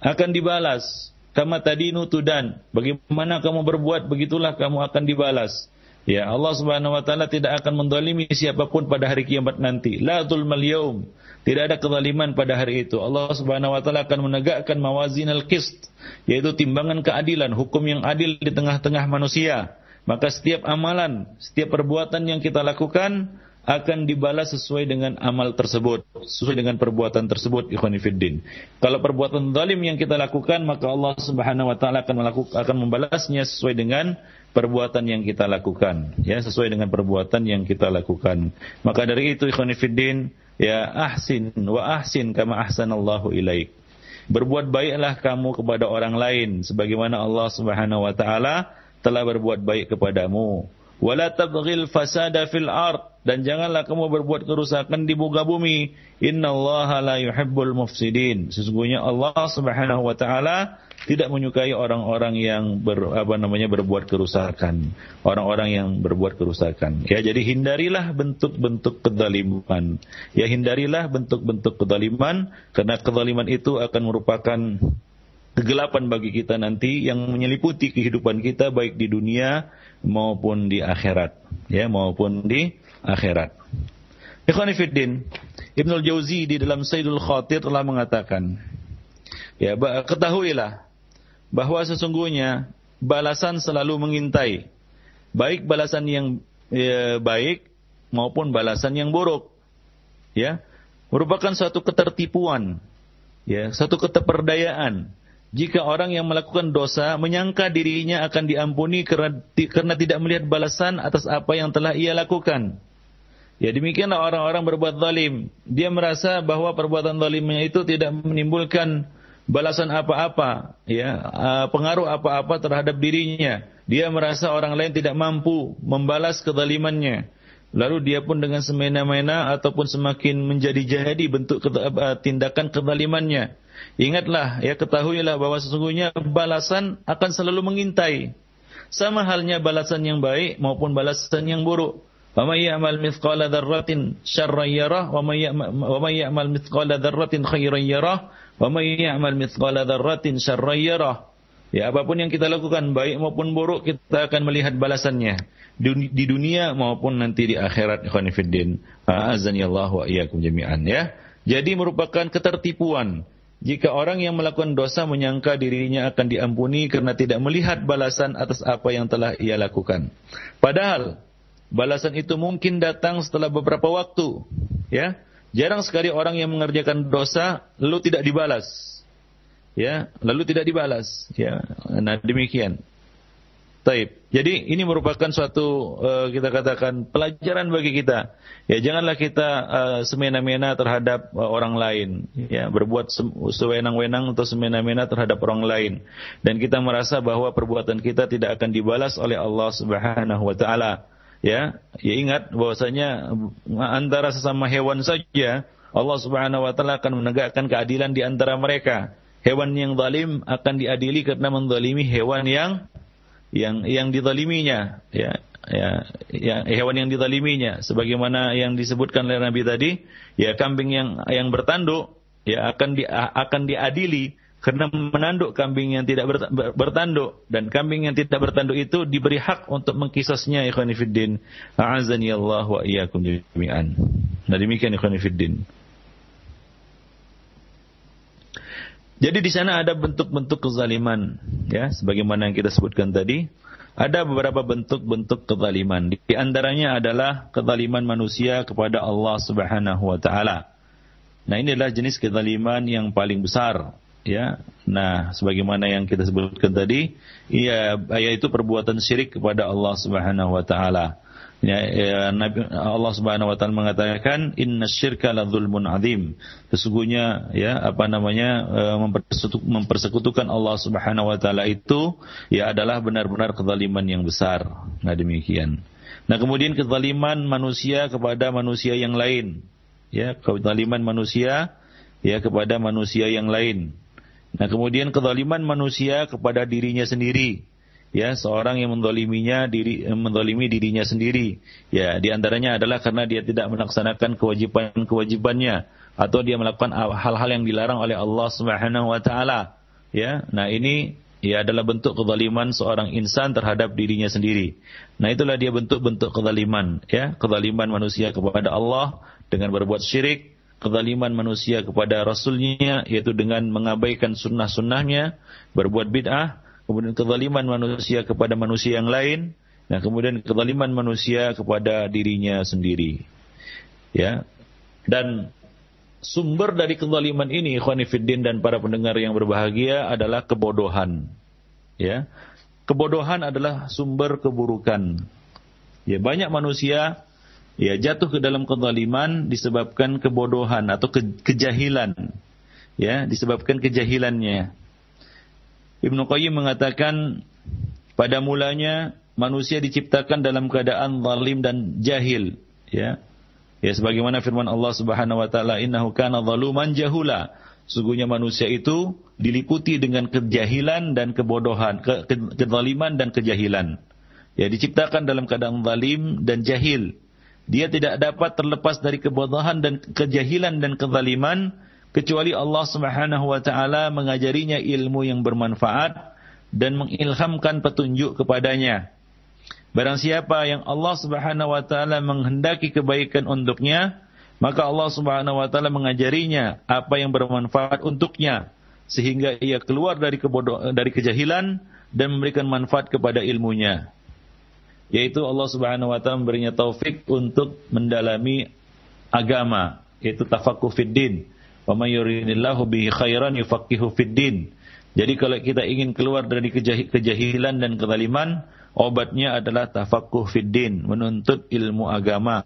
akan dibalas. Kama tadi nutudan. Bagaimana kamu berbuat, begitulah kamu akan dibalas. Ya, Allah Subhanahu wa taala tidak akan mendolimi siapa pun pada hari kiamat nanti. La zulmal yaum. Tidak ada kezaliman pada hari itu. Allah Subhanahu wa taala akan menegakkan mawazin al-qist, yaitu timbangan keadilan, hukum yang adil di tengah-tengah manusia. Maka setiap amalan, setiap perbuatan yang kita lakukan akan dibalas sesuai dengan amal tersebut, sesuai dengan perbuatan tersebut, ikhwanifiddin. Kalau perbuatan zalim yang kita lakukan, maka Allah Subhanahu wa taala akan melakukan akan membalasnya sesuai dengan perbuatan yang kita lakukan, ya, sesuai dengan perbuatan yang kita lakukan. Maka dari itu ikhwanifiddin, ya ahsin wa ahsin kama ahsanallahu ilaik. Berbuat baiklah kamu kepada orang lain sebagaimana Allah Subhanahu wa taala telah berbuat baik kepadamu. Wala tabghil fasada fil dan janganlah kamu berbuat kerusakan di muka bumi. Innallaha la yuhibbul mufsidin. Sesungguhnya Allah Subhanahu wa taala tidak menyukai orang-orang yang ber, apa namanya berbuat kerusakan, orang-orang yang berbuat kerusakan. Ya, jadi hindarilah bentuk-bentuk kezaliman. Ya, hindarilah bentuk-bentuk kezaliman karena kezaliman itu akan merupakan kegelapan bagi kita nanti yang menyeliputi kehidupan kita baik di dunia maupun di akhirat ya maupun di akhirat Ikhwan Fiddin Ibnul Jauzi di dalam Sayyidul Khatir telah mengatakan ya ketahuilah bahwa sesungguhnya balasan selalu mengintai baik balasan yang ya, baik maupun balasan yang buruk ya merupakan suatu ketertipuan ya satu keteperdayaan jika orang yang melakukan dosa menyangka dirinya akan diampuni karena, karena tidak melihat balasan atas apa yang telah ia lakukan. Ya demikianlah orang-orang berbuat zalim. Dia merasa bahwa perbuatan zalimnya itu tidak menimbulkan balasan apa-apa, ya, pengaruh apa-apa terhadap dirinya. Dia merasa orang lain tidak mampu membalas kezalimannya. Lalu dia pun dengan semena-mena ataupun semakin menjadi-jadi bentuk tindakan kezalimannya. Ingatlah, ya ketahuilah bahwa sesungguhnya balasan akan selalu mengintai. Sama halnya balasan yang baik maupun balasan yang buruk. Wa may ya'mal mithqala dzarratin syarran yarah wa may ya'mal mithqala dzarratin khairan yarah wa may ya'mal mithqala. Ya apa pun yang kita lakukan baik maupun buruk kita akan melihat balasannya di dunia maupun nanti di akhirat wa iyyakum jami'an ya. Jadi merupakan ketertipuan jika orang yang melakukan dosa menyangka dirinya akan diampuni karena tidak melihat balasan atas apa yang telah ia lakukan. Padahal balasan itu mungkin datang setelah beberapa waktu, ya. Jarang sekali orang yang mengerjakan dosa lalu tidak dibalas. Ya, lalu tidak dibalas, ya. Nah, demikian. Taib. Jadi ini merupakan suatu uh, kita katakan pelajaran bagi kita. Ya janganlah kita uh, semena-mena terhadap uh, orang lain, ya berbuat sewenang-wenang atau semena-mena terhadap orang lain dan kita merasa bahwa perbuatan kita tidak akan dibalas oleh Allah Subhanahu wa taala. Ya, ya ingat bahwasanya antara sesama hewan saja Allah Subhanahu wa taala akan menegakkan keadilan di antara mereka. Hewan yang zalim akan diadili karena menzalimi hewan yang yang yang dizaliminya ya ya ya hewan yang dizaliminya sebagaimana yang disebutkan oleh Nabi tadi ya kambing yang yang bertanduk ya akan di, akan diadili karena menanduk kambing yang tidak bertanduk dan kambing yang tidak bertanduk itu diberi hak untuk mengkisasnya ikhwan fillah a'azani Allah wa iyyakum jami'an nah demikian ikhwan fillah Jadi di sana ada bentuk-bentuk kezaliman, ya, sebagaimana yang kita sebutkan tadi. Ada beberapa bentuk-bentuk kezaliman. Di antaranya adalah kezaliman manusia kepada Allah Subhanahu wa taala. Nah, ini adalah jenis kezaliman yang paling besar, ya. Nah, sebagaimana yang kita sebutkan tadi, ya, yaitu perbuatan syirik kepada Allah Subhanahu wa taala. Ya, ya, Allah Subhanahu wa taala mengatakan inna syirka la dzulmun adzim. Sesungguhnya ya apa namanya e, mempersekutukan Allah Subhanahu wa taala itu ya adalah benar-benar kezaliman yang besar. Nah demikian. Nah kemudian kezaliman manusia kepada manusia yang lain. Ya, kezaliman manusia ya kepada manusia yang lain. Nah kemudian kezaliman manusia kepada dirinya sendiri. Ya seorang yang mendoliminya diri eh, mendolimi dirinya sendiri. Ya di antaranya adalah karena dia tidak melaksanakan kewajiban kewajibannya atau dia melakukan hal-hal yang dilarang oleh Allah Subhanahu wa taala. Ya nah ini ya adalah bentuk kezaliman seorang insan terhadap dirinya sendiri. Nah itulah dia bentuk-bentuk kezaliman. Ya kezaliman manusia kepada Allah dengan berbuat syirik kezaliman manusia kepada rasulnya yaitu dengan mengabaikan sunnah-sunnahnya berbuat bid'ah kemudian kezaliman manusia kepada manusia yang lain, nah kemudian kezaliman manusia kepada dirinya sendiri. Ya. Dan sumber dari kezaliman ini ikhwanifiddin dan para pendengar yang berbahagia adalah kebodohan. Ya. Kebodohan adalah sumber keburukan. Ya, banyak manusia ya jatuh ke dalam kezaliman disebabkan kebodohan atau ke, kejahilan. Ya, disebabkan kejahilannya. Ibnu Qayyim mengatakan pada mulanya manusia diciptakan dalam keadaan zalim dan jahil, ya. Ya sebagaimana firman Allah Subhanahu wa taala, "Innahu kana zaluman jahula." Sungguhnya manusia itu diliputi dengan kejahilan dan kebodohan, ke, ke, kezaliman dan kejahilan. Ya diciptakan dalam keadaan zalim dan jahil. Dia tidak dapat terlepas dari kebodohan dan kejahilan dan kezaliman kecuali Allah Subhanahu wa taala mengajarinya ilmu yang bermanfaat dan mengilhamkan petunjuk kepadanya. Barang siapa yang Allah Subhanahu wa taala menghendaki kebaikan untuknya, maka Allah Subhanahu wa taala mengajarinya apa yang bermanfaat untuknya sehingga ia keluar dari kebodoh dari kejahilan dan memberikan manfaat kepada ilmunya. Yaitu Allah Subhanahu wa taala memberinya taufik untuk mendalami agama, yaitu tafaqquh fid din Wa may yuridillahu bihi khairan yufaqihu fid din. Jadi kalau kita ingin keluar dari kejahilan dan kezaliman, obatnya adalah tafaqquh fid din, menuntut ilmu agama.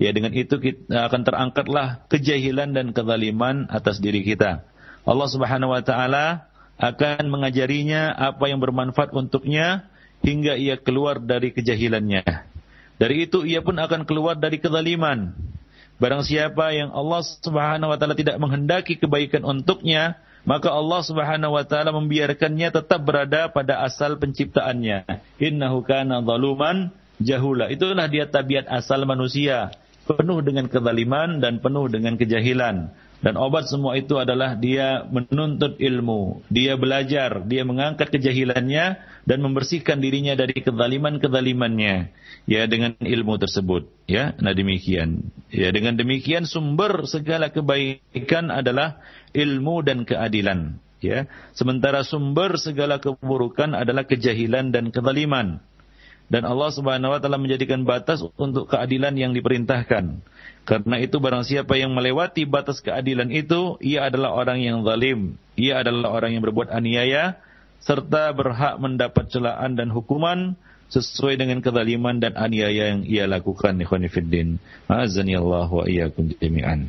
Ya dengan itu kita akan terangkatlah kejahilan dan kezaliman atas diri kita. Allah Subhanahu wa taala akan mengajarinya apa yang bermanfaat untuknya hingga ia keluar dari kejahilannya. Dari itu ia pun akan keluar dari kezaliman. Barang siapa yang Allah Subhanahu wa taala tidak menghendaki kebaikan untuknya, maka Allah Subhanahu wa taala membiarkannya tetap berada pada asal penciptaannya. Innahu kana zaluman jahula. Itulah dia tabiat asal manusia, penuh dengan kezaliman dan penuh dengan kejahilan. Dan obat semua itu adalah dia menuntut ilmu, dia belajar, dia mengangkat kejahilannya dan membersihkan dirinya dari kezaliman-kezalimannya ya dengan ilmu tersebut ya. Nah demikian. Ya dengan demikian sumber segala kebaikan adalah ilmu dan keadilan ya. Sementara sumber segala keburukan adalah kejahilan dan kezaliman. Dan Allah Subhanahu wa taala menjadikan batas untuk keadilan yang diperintahkan. Karena itu barang siapa yang melewati batas keadilan itu, ia adalah orang yang zalim. Ia adalah orang yang berbuat aniaya, serta berhak mendapat celaan dan hukuman sesuai dengan kezaliman dan aniaya yang ia lakukan. Ikhwanifiddin. Azani Allah wa iyyakum jami'an.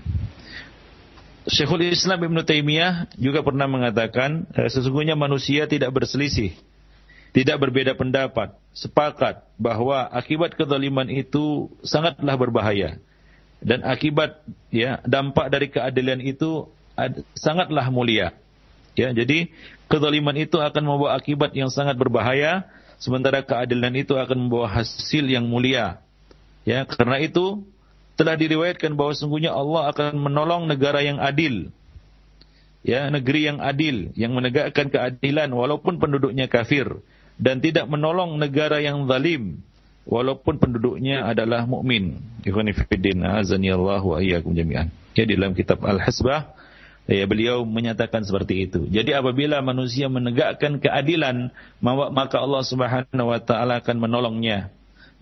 Syekhul Islam Ibn Taimiyah juga pernah mengatakan, eh, sesungguhnya manusia tidak berselisih, tidak berbeda pendapat, sepakat bahwa akibat kezaliman itu sangatlah berbahaya dan akibat ya dampak dari keadilan itu ad, sangatlah mulia. Ya, jadi kezaliman itu akan membawa akibat yang sangat berbahaya, sementara keadilan itu akan membawa hasil yang mulia. Ya, karena itu telah diriwayatkan bahwa sungguhnya Allah akan menolong negara yang adil. Ya, negeri yang adil, yang menegakkan keadilan walaupun penduduknya kafir dan tidak menolong negara yang zalim walaupun penduduknya adalah mukmin. Ikhwan fillah, azani Allah wa iyyakum jami'an. Ya di dalam kitab Al-Hasbah ya beliau menyatakan seperti itu. Jadi apabila manusia menegakkan keadilan, maka Allah Subhanahu wa taala akan menolongnya.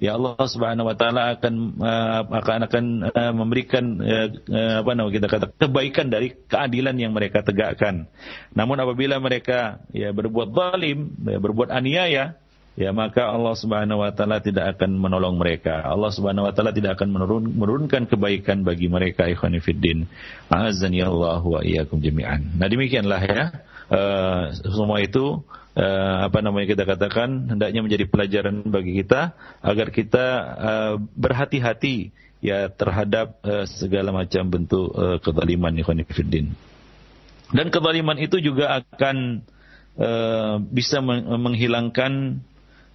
Ya Allah Subhanahu wa taala akan uh, akan akan uh, memberikan uh, apa namanya kita kata kebaikan dari keadilan yang mereka tegakkan. Namun apabila mereka ya berbuat zalim, ya, berbuat aniaya, ya maka Allah Subhanahu wa taala tidak akan menolong mereka. Allah Subhanahu wa taala tidak akan menurun, menurunkan kebaikan bagi mereka ikhwan fillah. Azani Allah wa iyyakum jami'an. Nah demikianlah ya. Uh, semua itu uh, apa namanya kita katakan hendaknya menjadi pelajaran bagi kita agar kita uh, berhati-hati ya terhadap uh, segala macam bentuk uh, kezaliman ikhwan fillah. Dan kezaliman itu juga akan uh, bisa menghilangkan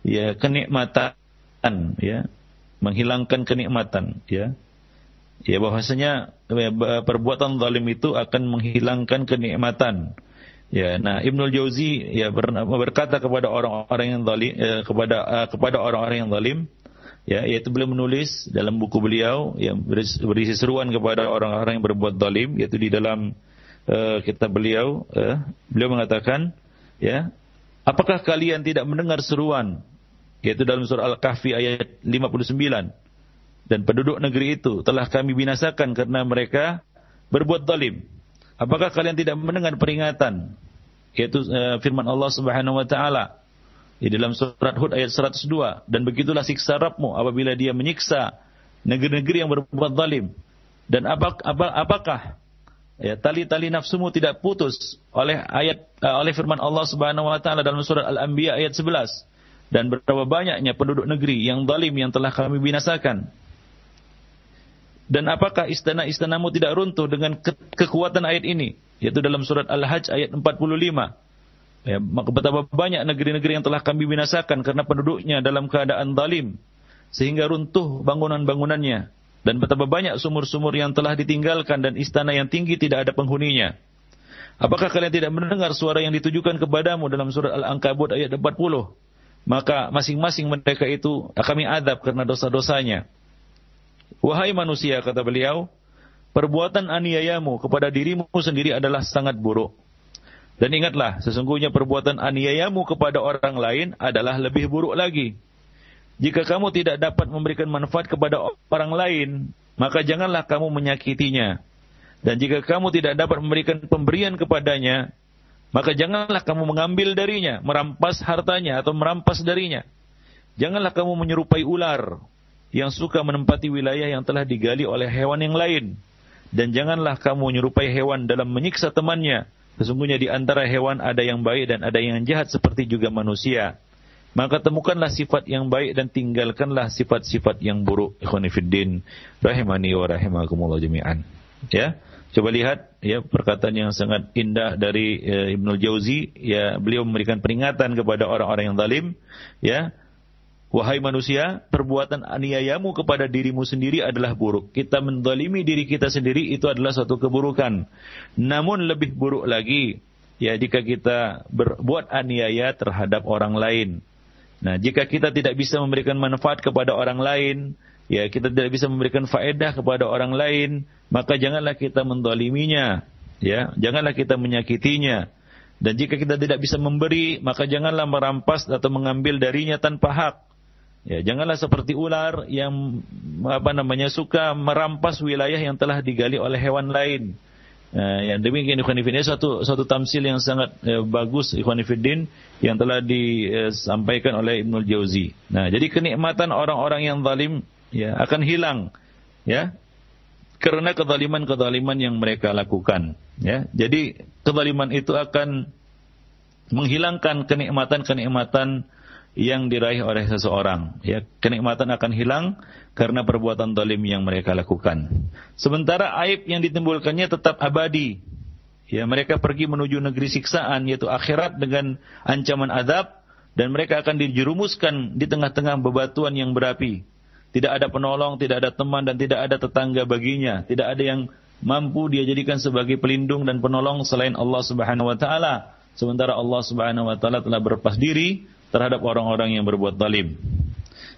ya kenikmatan ya. Menghilangkan kenikmatan ya. Ya bahwasanya ya, perbuatan zalim itu akan menghilangkan kenikmatan. Ya nah Ibnu Jauzi ya berkata kepada orang-orang yang zalim ya, kepada uh, kepada orang-orang yang zalim ya yaitu beliau menulis dalam buku beliau yang berisi seruan kepada orang-orang yang berbuat zalim yaitu di dalam uh, kitab beliau uh, beliau mengatakan ya apakah kalian tidak mendengar seruan yaitu dalam surah Al-Kahfi ayat 59. dan penduduk negeri itu telah kami binasakan karena mereka berbuat zalim. Apakah kalian tidak mendengar peringatan yaitu uh, firman Allah Subhanahu wa taala di dalam surat Hud ayat 102 dan begitulah siksa Rabbmu apabila dia menyiksa negeri-negeri yang berbuat zalim dan apa, apa, apakah ya tali-tali nafsumu tidak putus oleh ayat uh, oleh firman Allah Subhanahu wa taala dalam surat Al-Anbiya ayat 11 dan berapa banyaknya penduduk negeri yang zalim yang telah kami binasakan dan apakah istana-istanamu tidak runtuh dengan ke kekuatan ayat ini? Yaitu dalam surat Al-Hajj ayat 45. Ya, betapa banyak negeri-negeri yang telah kami binasakan karena penduduknya dalam keadaan zalim sehingga runtuh bangunan-bangunannya dan betapa banyak sumur-sumur yang telah ditinggalkan dan istana yang tinggi tidak ada penghuninya. Apakah kalian tidak mendengar suara yang ditujukan kepadamu dalam surat Al-Ankabut ayat 40? Maka masing-masing mereka itu kami adab karena dosa-dosanya. Wahai manusia, kata beliau, perbuatan aniayamu kepada dirimu sendiri adalah sangat buruk. Dan ingatlah, sesungguhnya perbuatan aniayamu kepada orang lain adalah lebih buruk lagi. Jika kamu tidak dapat memberikan manfaat kepada orang lain, maka janganlah kamu menyakitinya. Dan jika kamu tidak dapat memberikan pemberian kepadanya, maka janganlah kamu mengambil darinya, merampas hartanya atau merampas darinya. Janganlah kamu menyerupai ular yang suka menempati wilayah yang telah digali oleh hewan yang lain. Dan janganlah kamu menyerupai hewan dalam menyiksa temannya. Sesungguhnya di antara hewan ada yang baik dan ada yang jahat seperti juga manusia. Maka temukanlah sifat yang baik dan tinggalkanlah sifat-sifat yang buruk. Ikhwanifiddin. Rahimani wa rahimakumullah jami'an. Ya. Coba lihat ya perkataan yang sangat indah dari uh, Ibnu Jauzi ya beliau memberikan peringatan kepada orang-orang yang zalim ya Wahai manusia, perbuatan aniayamu kepada dirimu sendiri adalah buruk. Kita mendolimi diri kita sendiri itu adalah suatu keburukan. Namun lebih buruk lagi, ya jika kita berbuat aniaya terhadap orang lain. Nah, jika kita tidak bisa memberikan manfaat kepada orang lain, ya kita tidak bisa memberikan faedah kepada orang lain, maka janganlah kita mendoliminya. Ya, janganlah kita menyakitinya. Dan jika kita tidak bisa memberi, maka janganlah merampas atau mengambil darinya tanpa hak. Ya, janganlah seperti ular yang apa namanya suka merampas wilayah yang telah digali oleh hewan lain. Nah, yang demikian ikhwan fillah satu satu tamsil yang sangat eh, bagus ikhwan fillah yang telah disampaikan oleh Ibnu Jauzi. Nah, jadi kenikmatan orang-orang yang zalim ya akan hilang ya karena kezaliman-kezaliman yang mereka lakukan ya. Jadi kezaliman itu akan menghilangkan kenikmatan-kenikmatan yang diraih oleh seseorang. Ya, kenikmatan akan hilang karena perbuatan zalim yang mereka lakukan. Sementara aib yang ditimbulkannya tetap abadi. Ya, mereka pergi menuju negeri siksaan yaitu akhirat dengan ancaman adab dan mereka akan dijerumuskan di tengah-tengah bebatuan yang berapi. Tidak ada penolong, tidak ada teman dan tidak ada tetangga baginya. Tidak ada yang mampu dia jadikan sebagai pelindung dan penolong selain Allah Subhanahu wa taala. Sementara Allah Subhanahu wa taala telah berlepas diri terhadap orang-orang yang berbuat zalim.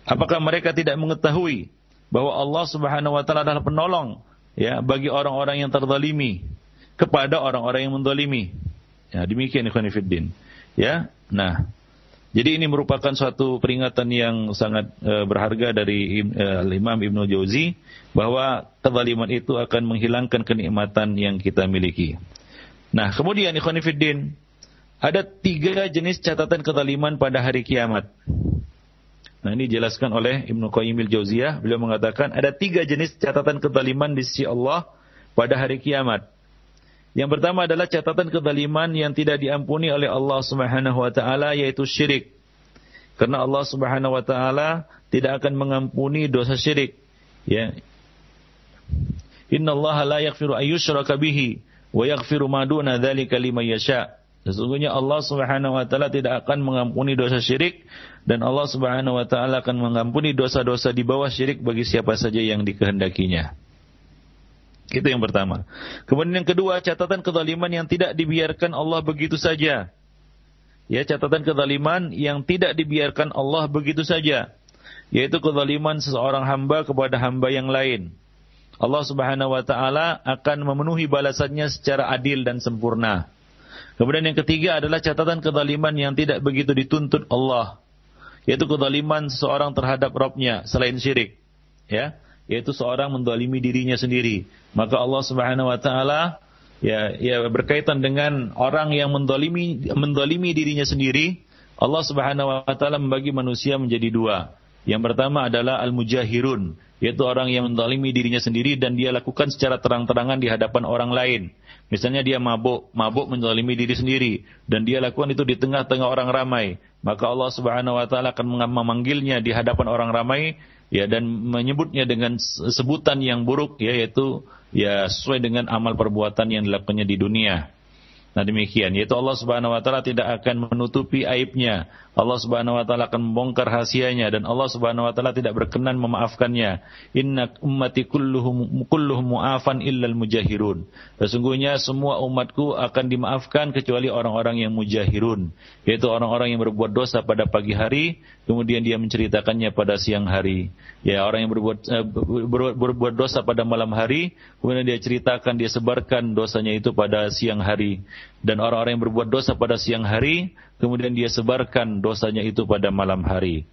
Apakah mereka tidak mengetahui bahwa Allah Subhanahu wa taala adalah penolong ya bagi orang-orang yang terzalimi kepada orang-orang yang menzalimi. Ya, demikian ikhwan fillah. Ya. Nah, jadi ini merupakan suatu peringatan yang sangat uh, berharga dari uh, Imam Ibnu Jauzi bahwa kezaliman itu akan menghilangkan kenikmatan yang kita miliki. Nah, kemudian ikhwan ada tiga jenis catatan kezaliman pada hari kiamat. Nah ini dijelaskan oleh Ibnu Qayyim jauziyah Beliau mengatakan ada tiga jenis catatan kezaliman di sisi Allah pada hari kiamat. Yang pertama adalah catatan kezaliman yang tidak diampuni oleh Allah Subhanahu wa taala yaitu syirik. Karena Allah Subhanahu wa taala tidak akan mengampuni dosa syirik. Ya. Inna Allah la yaghfiru ayyushraka bihi wa yaghfiru ma duna dzalika liman yasha'. Sesungguhnya Allah Subhanahu wa taala tidak akan mengampuni dosa syirik dan Allah Subhanahu wa taala akan mengampuni dosa-dosa di bawah syirik bagi siapa saja yang dikehendakinya. Itu yang pertama. Kemudian yang kedua, catatan kezaliman yang tidak dibiarkan Allah begitu saja. Ya, catatan kezaliman yang tidak dibiarkan Allah begitu saja. Yaitu kezaliman seseorang hamba kepada hamba yang lain. Allah Subhanahu wa taala akan memenuhi balasannya secara adil dan sempurna. Kemudian yang ketiga adalah catatan kezaliman yang tidak begitu dituntut Allah. Yaitu kezaliman seseorang terhadap Robnya selain syirik. Ya, yaitu seorang mendolimi dirinya sendiri. Maka Allah Subhanahu wa taala ya ya berkaitan dengan orang yang mendolimi mendolimi dirinya sendiri, Allah Subhanahu wa taala membagi manusia menjadi dua. Yang pertama adalah al-mujahirun, yaitu orang yang mendolimi dirinya sendiri dan dia lakukan secara terang-terangan di hadapan orang lain. Misalnya dia mabuk, mabuk mendolimi diri sendiri dan dia lakukan itu di tengah-tengah orang ramai, maka Allah Subhanahu wa taala akan memanggilnya di hadapan orang ramai ya dan menyebutnya dengan sebutan yang buruk ya, yaitu ya sesuai dengan amal perbuatan yang dilakukannya di dunia. Nah demikian, yaitu Allah Subhanahu wa taala tidak akan menutupi aibnya. Allah Subhanahu wa taala akan membongkar rahasianya dan Allah Subhanahu wa taala tidak berkenan memaafkannya. Inna ummati kulluhum kulluhum mu'afan illal mujahirun. Sesungguhnya semua umatku akan dimaafkan kecuali orang-orang yang mujahirun, yaitu orang-orang yang berbuat dosa pada pagi hari kemudian dia menceritakannya pada siang hari. Ya, orang yang berbuat eh, ber, berbuat dosa pada malam hari kemudian dia ceritakan, dia sebarkan dosanya itu pada siang hari dan orang-orang yang berbuat dosa pada siang hari kemudian dia sebarkan dosanya itu pada malam hari.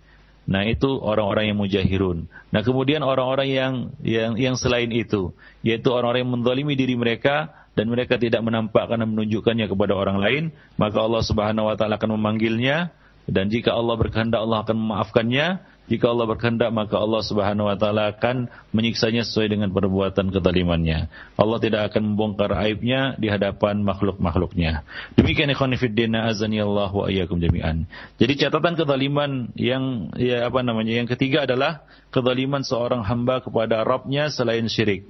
Nah itu orang-orang yang mujahirun. Nah kemudian orang-orang yang yang yang selain itu, yaitu orang-orang yang mendolimi diri mereka dan mereka tidak menampakkan dan menunjukkannya kepada orang lain, maka Allah Subhanahu Wa Taala akan memanggilnya dan jika Allah berkehendak Allah akan memaafkannya jika Allah berkehendak maka Allah Subhanahu wa taala akan menyiksanya sesuai dengan perbuatan kezalimannya. Allah tidak akan membongkar aibnya di hadapan makhluk-makhluknya. Demikian ikhwan fillah azani Allah wa iyyakum jami'an. Jadi catatan kezaliman yang ya apa namanya? Yang ketiga adalah kezaliman seorang hamba kepada Rabbnya selain syirik.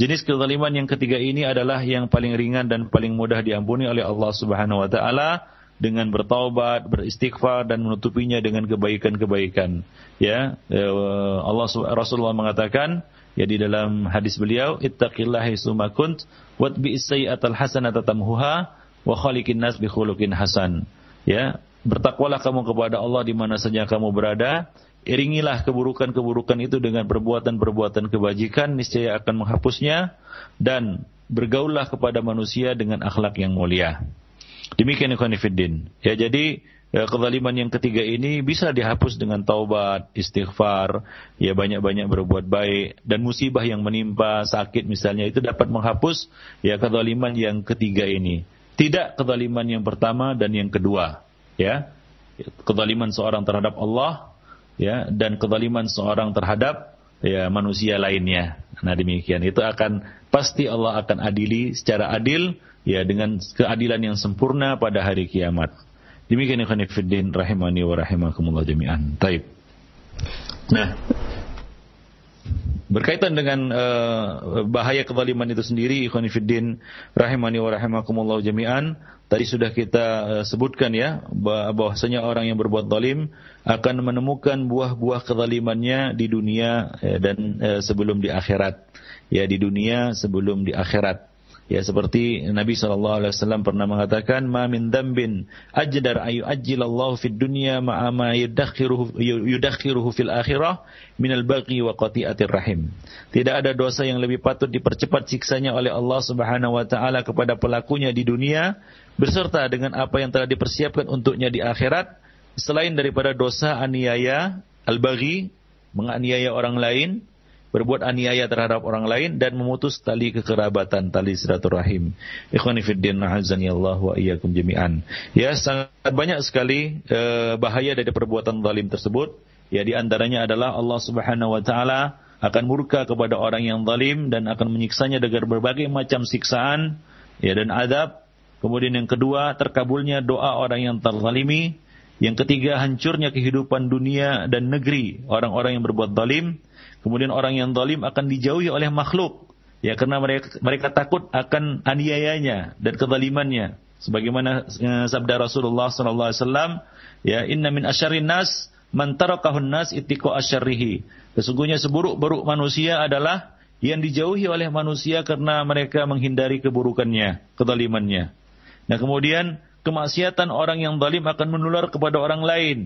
Jenis kezaliman yang ketiga ini adalah yang paling ringan dan paling mudah diampuni oleh Allah Subhanahu wa taala dengan bertaubat, beristighfar dan menutupinya dengan kebaikan-kebaikan. Ya, eh, Allah Rasulullah mengatakan ya di dalam hadis beliau, "Ittaqillaha haitsuma kunt watbi sayyi'atal hasanata tamhuha wa khaliqin nas bi khuluqin hasan." Ya, bertakwalah kamu kepada Allah di mana saja kamu berada, iringilah keburukan-keburukan itu dengan perbuatan-perbuatan kebajikan, niscaya akan menghapusnya dan bergaullah kepada manusia dengan akhlak yang mulia. Demikian ikhwan Ya jadi ya, kezaliman yang ketiga ini bisa dihapus dengan taubat, istighfar, ya banyak-banyak berbuat baik dan musibah yang menimpa, sakit misalnya itu dapat menghapus ya kezaliman yang ketiga ini. Tidak kezaliman yang pertama dan yang kedua, ya. Kezaliman seorang terhadap Allah ya dan kezaliman seorang terhadap ya manusia lainnya. Nah demikian itu akan pasti Allah akan adili secara adil ya dengan keadilan yang sempurna pada hari kiamat. Demikian ikhwan fillah rahimani wa rahimakumullah jami'an. Taib. Nah, berkaitan dengan uh, bahaya kezaliman itu sendiri ikhwan fillah rahimani wa rahimakumullah jami'an, tadi sudah kita uh, sebutkan ya bahwasanya orang yang berbuat zalim akan menemukan buah-buah kezalimannya di dunia ya, dan uh, sebelum di akhirat. Ya di dunia sebelum di akhirat. Ya seperti Nabi SAW pernah mengatakan, "Ma min dambin ajdar ayu ajjilallahu fid dunya ma'a ma yudakhiruhu, fil akhirah minal baqi wa qati'atir rahim." Tidak ada dosa yang lebih patut dipercepat siksanya oleh Allah Subhanahu wa taala kepada pelakunya di dunia beserta dengan apa yang telah dipersiapkan untuknya di akhirat selain daripada dosa aniaya al-baghi menganiaya orang lain berbuat aniaya terhadap orang lain dan memutus tali kekerabatan, tali silaturahim. Ikhwani Allah wa iyyakum jami'an. Ya, sangat banyak sekali uh, bahaya dari perbuatan zalim tersebut. Ya, di antaranya adalah Allah Subhanahu wa taala akan murka kepada orang yang zalim dan akan menyiksanya dengan berbagai macam siksaan ya dan adab. Kemudian yang kedua, terkabulnya doa orang yang terzalimi. Yang ketiga, hancurnya kehidupan dunia dan negeri orang-orang yang berbuat zalim. Kemudian orang yang zalim akan dijauhi oleh makhluk. Ya karena mereka mereka takut akan aniayanya dan kezalimannya. Sebagaimana eh, sabda Rasulullah sallallahu alaihi wasallam, ya inna min asyarrin nas man tarakahun nas ittiqa asyarrihi. Sesungguhnya seburuk-buruk manusia adalah yang dijauhi oleh manusia karena mereka menghindari keburukannya, kezalimannya. Nah, kemudian kemaksiatan orang yang zalim akan menular kepada orang lain.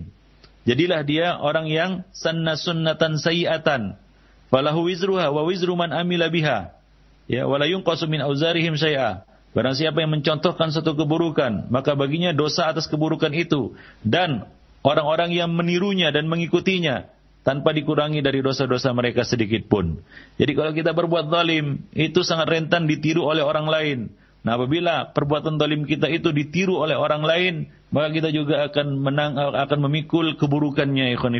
Jadilah dia orang yang sanna sunnatan sayiatan falahu wizruha wa wizru man amila biha. Ya, wala yunqasu min auzarihim syai'a. Barang siapa yang mencontohkan satu keburukan, maka baginya dosa atas keburukan itu dan orang-orang yang menirunya dan mengikutinya tanpa dikurangi dari dosa-dosa mereka sedikit pun. Jadi kalau kita berbuat zalim, itu sangat rentan ditiru oleh orang lain. Nah, apabila perbuatan zalim kita itu ditiru oleh orang lain, maka kita juga akan menang akan memikul keburukannya ikhwan.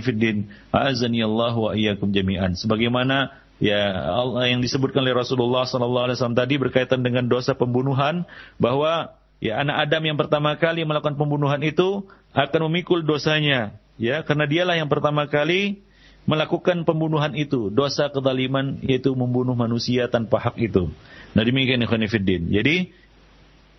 Azani Allah wa iyyakum jami'an. Sebagaimana ya Allah yang disebutkan oleh Rasulullah sallallahu alaihi wasallam tadi berkaitan dengan dosa pembunuhan bahwa ya anak Adam yang pertama kali melakukan pembunuhan itu akan memikul dosanya ya karena dialah yang pertama kali melakukan pembunuhan itu, dosa kezaliman yaitu membunuh manusia tanpa hak itu. Nah demikian ikhwan fillah. Jadi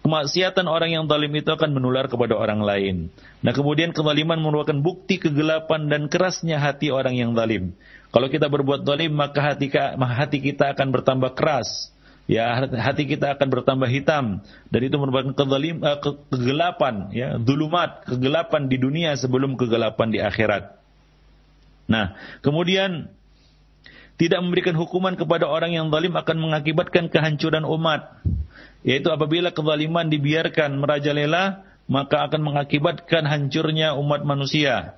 kemaksiatan orang yang zalim itu akan menular kepada orang lain. Nah kemudian kezaliman merupakan bukti kegelapan dan kerasnya hati orang yang zalim. Kalau kita berbuat zalim maka hati, hati kita akan bertambah keras. Ya hati kita akan bertambah hitam dan itu merupakan kezalim, uh, kegelapan ya dulumat kegelapan di dunia sebelum kegelapan di akhirat. Nah, kemudian tidak memberikan hukuman kepada orang yang zalim akan mengakibatkan kehancuran umat. Yaitu apabila kezaliman dibiarkan merajalela, maka akan mengakibatkan hancurnya umat manusia.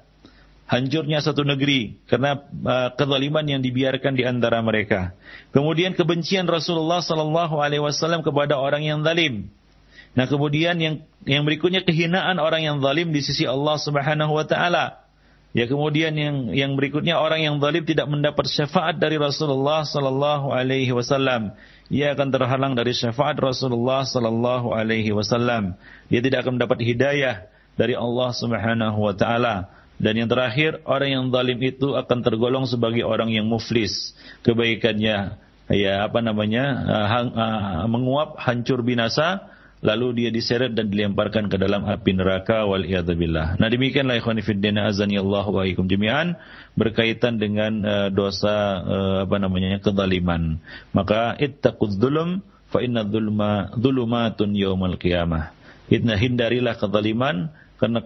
Hancurnya satu negeri karena uh, kezaliman yang dibiarkan di antara mereka. Kemudian kebencian Rasulullah sallallahu alaihi wasallam kepada orang yang zalim. Nah, kemudian yang yang berikutnya kehinaan orang yang zalim di sisi Allah Subhanahu wa taala. Ya kemudian yang yang berikutnya orang yang zalim tidak mendapat syafaat dari Rasulullah sallallahu alaihi wasallam. Ia akan terhalang dari syafaat Rasulullah sallallahu alaihi wasallam. Dia tidak akan mendapat hidayah dari Allah Subhanahu wa taala. Dan yang terakhir, orang yang zalim itu akan tergolong sebagai orang yang muflis. Kebaikannya ya apa namanya? Uh, hang, uh, menguap, hancur binasa lalu dia diseret dan dilemparkan ke dalam api neraka wal billah. Nah demikianlah ikhwan fillah azani Allah wa ikum jami'an berkaitan dengan uh, dosa uh, apa namanya kezaliman. Maka ittaqudz dzulum fa inna dzulma dzulumatun yaumal qiyamah. Itna hindarilah kezaliman karena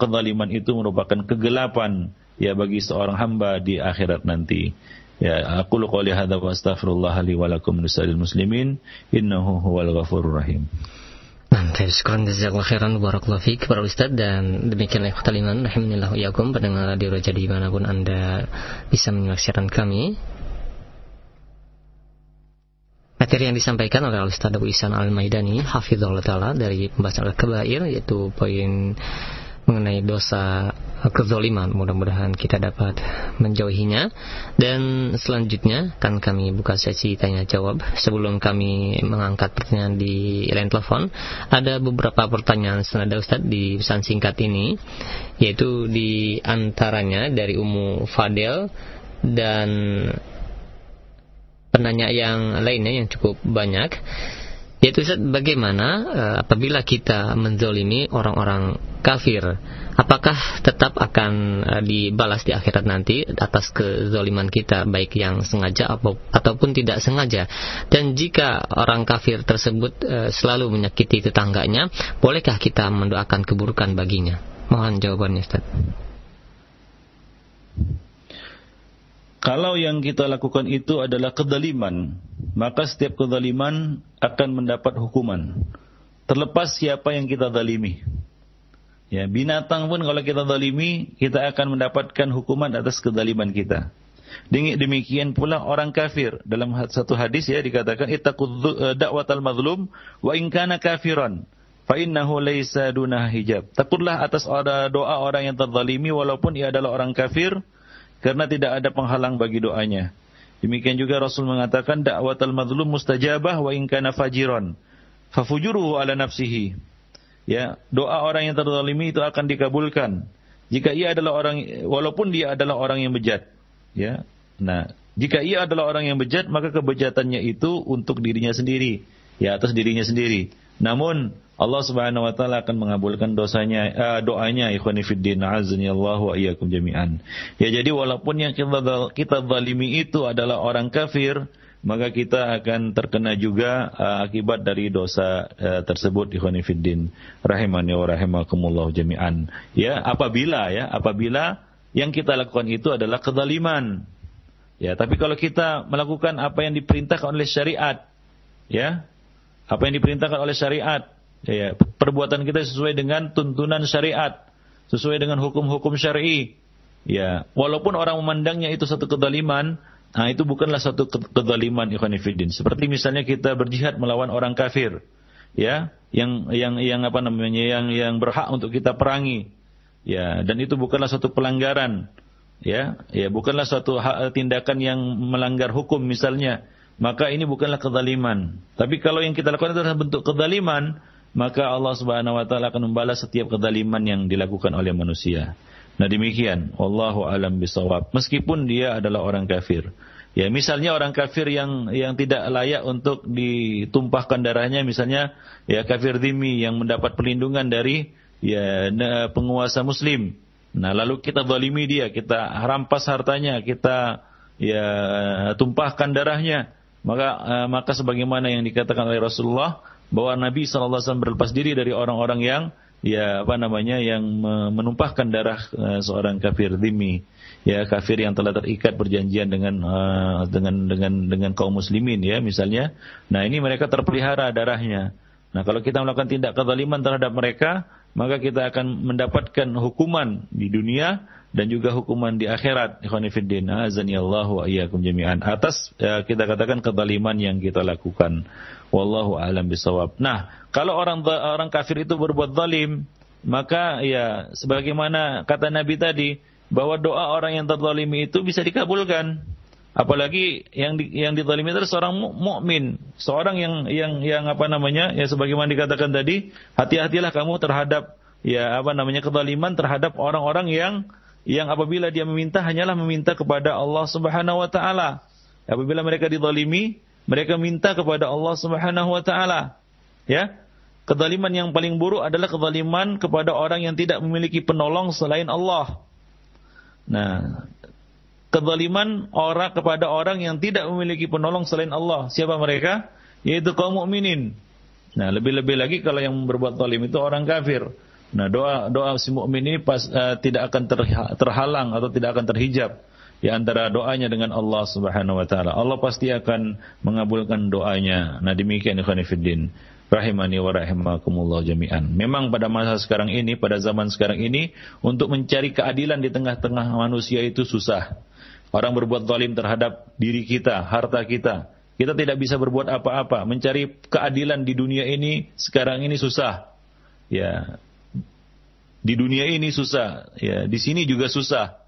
kezaliman itu merupakan kegelapan ya bagi seorang hamba di akhirat nanti. Ya, aku qouli hadza wa astaghfirullah li muslimin innahu huwal ghafurur rahim. Nah, syukuran jazakallah khairan barakallahu fiik para ustaz dan demikianlah ikhwataliman rahimanillahu yakum pendengar radio Raja di mana pun Anda bisa menyaksikan kami. Materi yang disampaikan oleh Ustaz Abu Isan Al-Maidani hafizallahu taala dari pembahasan al-kabair yaitu poin mengenai dosa kezoliman. Mudah-mudahan kita dapat menjauhinya. Dan selanjutnya kan kami buka sesi tanya jawab sebelum kami mengangkat pertanyaan di line telepon ada beberapa pertanyaan senada Ustadz di pesan singkat ini yaitu di antaranya dari Umu Fadel dan penanya yang lainnya yang cukup banyak yaitu bagaimana uh, apabila kita menzolimi orang-orang kafir, apakah tetap akan uh, dibalas di akhirat nanti atas kezoliman kita, baik yang sengaja ataupun tidak sengaja? Dan jika orang kafir tersebut uh, selalu menyakiti tetangganya, bolehkah kita mendoakan keburukan baginya? Mohon jawabannya Ustaz. Kalau yang kita lakukan itu adalah kedaliman, maka setiap kedaliman akan mendapat hukuman. Terlepas siapa yang kita zalimi. Ya, binatang pun kalau kita zalimi, kita akan mendapatkan hukuman atas kedaliman kita. Demikian pula orang kafir. Dalam satu hadis ya dikatakan ittaqud eh, da'watal mazlum wa in kana kafiran fa innahu laisa dunah hijab. Takutlah atas doa orang yang terzalimi walaupun ia adalah orang kafir karena tidak ada penghalang bagi doanya. Demikian juga Rasul mengatakan dakwatul mazlum mustajabah wa in kana fajiran. Fafujuruhu ala nafsihi. Ya, doa orang yang terzalimi itu akan dikabulkan jika ia adalah orang walaupun dia adalah orang yang bejat. Ya. Nah, jika ia adalah orang yang bejat, maka kebejatannya itu untuk dirinya sendiri, ya atas dirinya sendiri. Namun Allah Subhanahu wa taala akan mengabulkan dosanya uh, doanya ikhwani fiddin azni Allah wa iyyakum jami'an. Ya jadi walaupun yang kita kita zalimi itu adalah orang kafir, maka kita akan terkena juga uh, akibat dari dosa uh, tersebut ikhwani fiddin rahimani wa rahimakumullah jami'an. Ya, apabila ya, apabila yang kita lakukan itu adalah kezaliman. Ya, tapi kalau kita melakukan apa yang diperintahkan oleh syariat, ya, apa yang diperintahkan oleh syariat, Ya, perbuatan kita sesuai dengan tuntunan syariat, sesuai dengan hukum-hukum syar'i. Ya, walaupun orang memandangnya itu satu kedaliman, nah itu bukanlah satu kedaliman ikhwan Seperti misalnya kita berjihad melawan orang kafir, ya, yang yang yang apa namanya, yang yang berhak untuk kita perangi. Ya, dan itu bukanlah satu pelanggaran. Ya, ya bukanlah suatu tindakan yang melanggar hukum misalnya. Maka ini bukanlah kezaliman. Tapi kalau yang kita lakukan itu adalah bentuk kezaliman, maka Allah Subhanahu wa taala akan membalas setiap kezaliman yang dilakukan oleh manusia. Nah demikian, wallahu alam bisawab. Meskipun dia adalah orang kafir. Ya, misalnya orang kafir yang yang tidak layak untuk ditumpahkan darahnya misalnya ya kafir dimi yang mendapat perlindungan dari ya penguasa muslim. Nah, lalu kita zalimi dia, kita rampas hartanya, kita ya tumpahkan darahnya maka uh, maka sebagaimana yang dikatakan oleh Rasulullah bahwa Nabi SAW berlepas diri dari orang-orang yang ya apa namanya yang menumpahkan darah uh, seorang kafir dimi ya kafir yang telah terikat perjanjian dengan uh, dengan dengan dengan kaum muslimin ya misalnya. Nah ini mereka terpelihara darahnya. Nah kalau kita melakukan tindak kezaliman terhadap mereka maka kita akan mendapatkan hukuman di dunia dan juga hukuman di akhirat. Ikhwanifiddin azani Allah wa iyyakum jami'an. Atas ya, kita katakan kezaliman yang kita lakukan wallahu alam bisawab. Nah kalau orang orang kafir itu berbuat zalim maka ya sebagaimana kata Nabi tadi bahwa doa orang yang terzalimi itu bisa dikabulkan. Apalagi yang di, yang dizalimi itu seorang mukmin. Seorang yang yang yang apa namanya ya sebagaimana dikatakan tadi hati-hatilah kamu terhadap ya apa namanya kezaliman terhadap orang-orang yang yang apabila dia meminta hanyalah meminta kepada Allah Subhanahu wa taala. Apabila mereka dizalimi, mereka minta kepada Allah Subhanahu wa taala. Ya. Kezaliman yang paling buruk adalah kezaliman kepada orang yang tidak memiliki penolong selain Allah. Nah, kezaliman orang kepada orang yang tidak memiliki penolong selain Allah. Siapa mereka? Yaitu kaum mukminin. Nah, lebih-lebih lagi kalau yang berbuat zalim itu orang kafir. Nah, doa doa si mukmin ini pas, uh, tidak akan terhalang atau tidak akan terhijab di antara doanya dengan Allah Subhanahu wa taala. Allah pasti akan mengabulkan doanya. Nah, demikian ikhwan rahimani wa rahimakumullah jami'an. Memang pada masa sekarang ini, pada zaman sekarang ini untuk mencari keadilan di tengah-tengah manusia itu susah. Orang berbuat zalim terhadap diri kita, harta kita. Kita tidak bisa berbuat apa-apa. Mencari keadilan di dunia ini sekarang ini susah. Ya, di dunia ini susah, ya, di sini juga susah.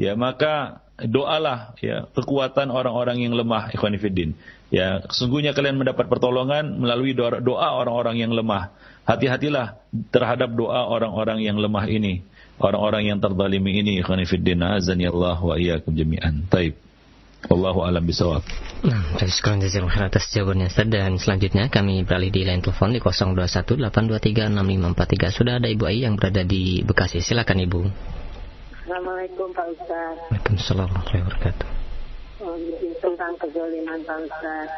Ya, maka doalah ya kekuatan orang-orang yang lemah ikhwan fillah. Ya, sesungguhnya kalian mendapat pertolongan melalui doa orang-orang yang lemah. Hati-hatilah terhadap doa orang-orang yang lemah ini, orang-orang yang terzalimi ini ikhwan fillah. Azani Allah wa iyyakum jami'an. Taib. Wallahu alam bisawab. Nah, sekarang jazakallahu khair atas jawabannya Ustaz dan selanjutnya kami beralih di line telepon di 0218236543. Sudah ada Ibu Ai yang berada di Bekasi. Silakan Ibu. Assalamualaikum Pak Ustaz. Waalaikumsalam warahmatullahi wabarakatuh. Oh, tentang kezoliman Pak Ustaz.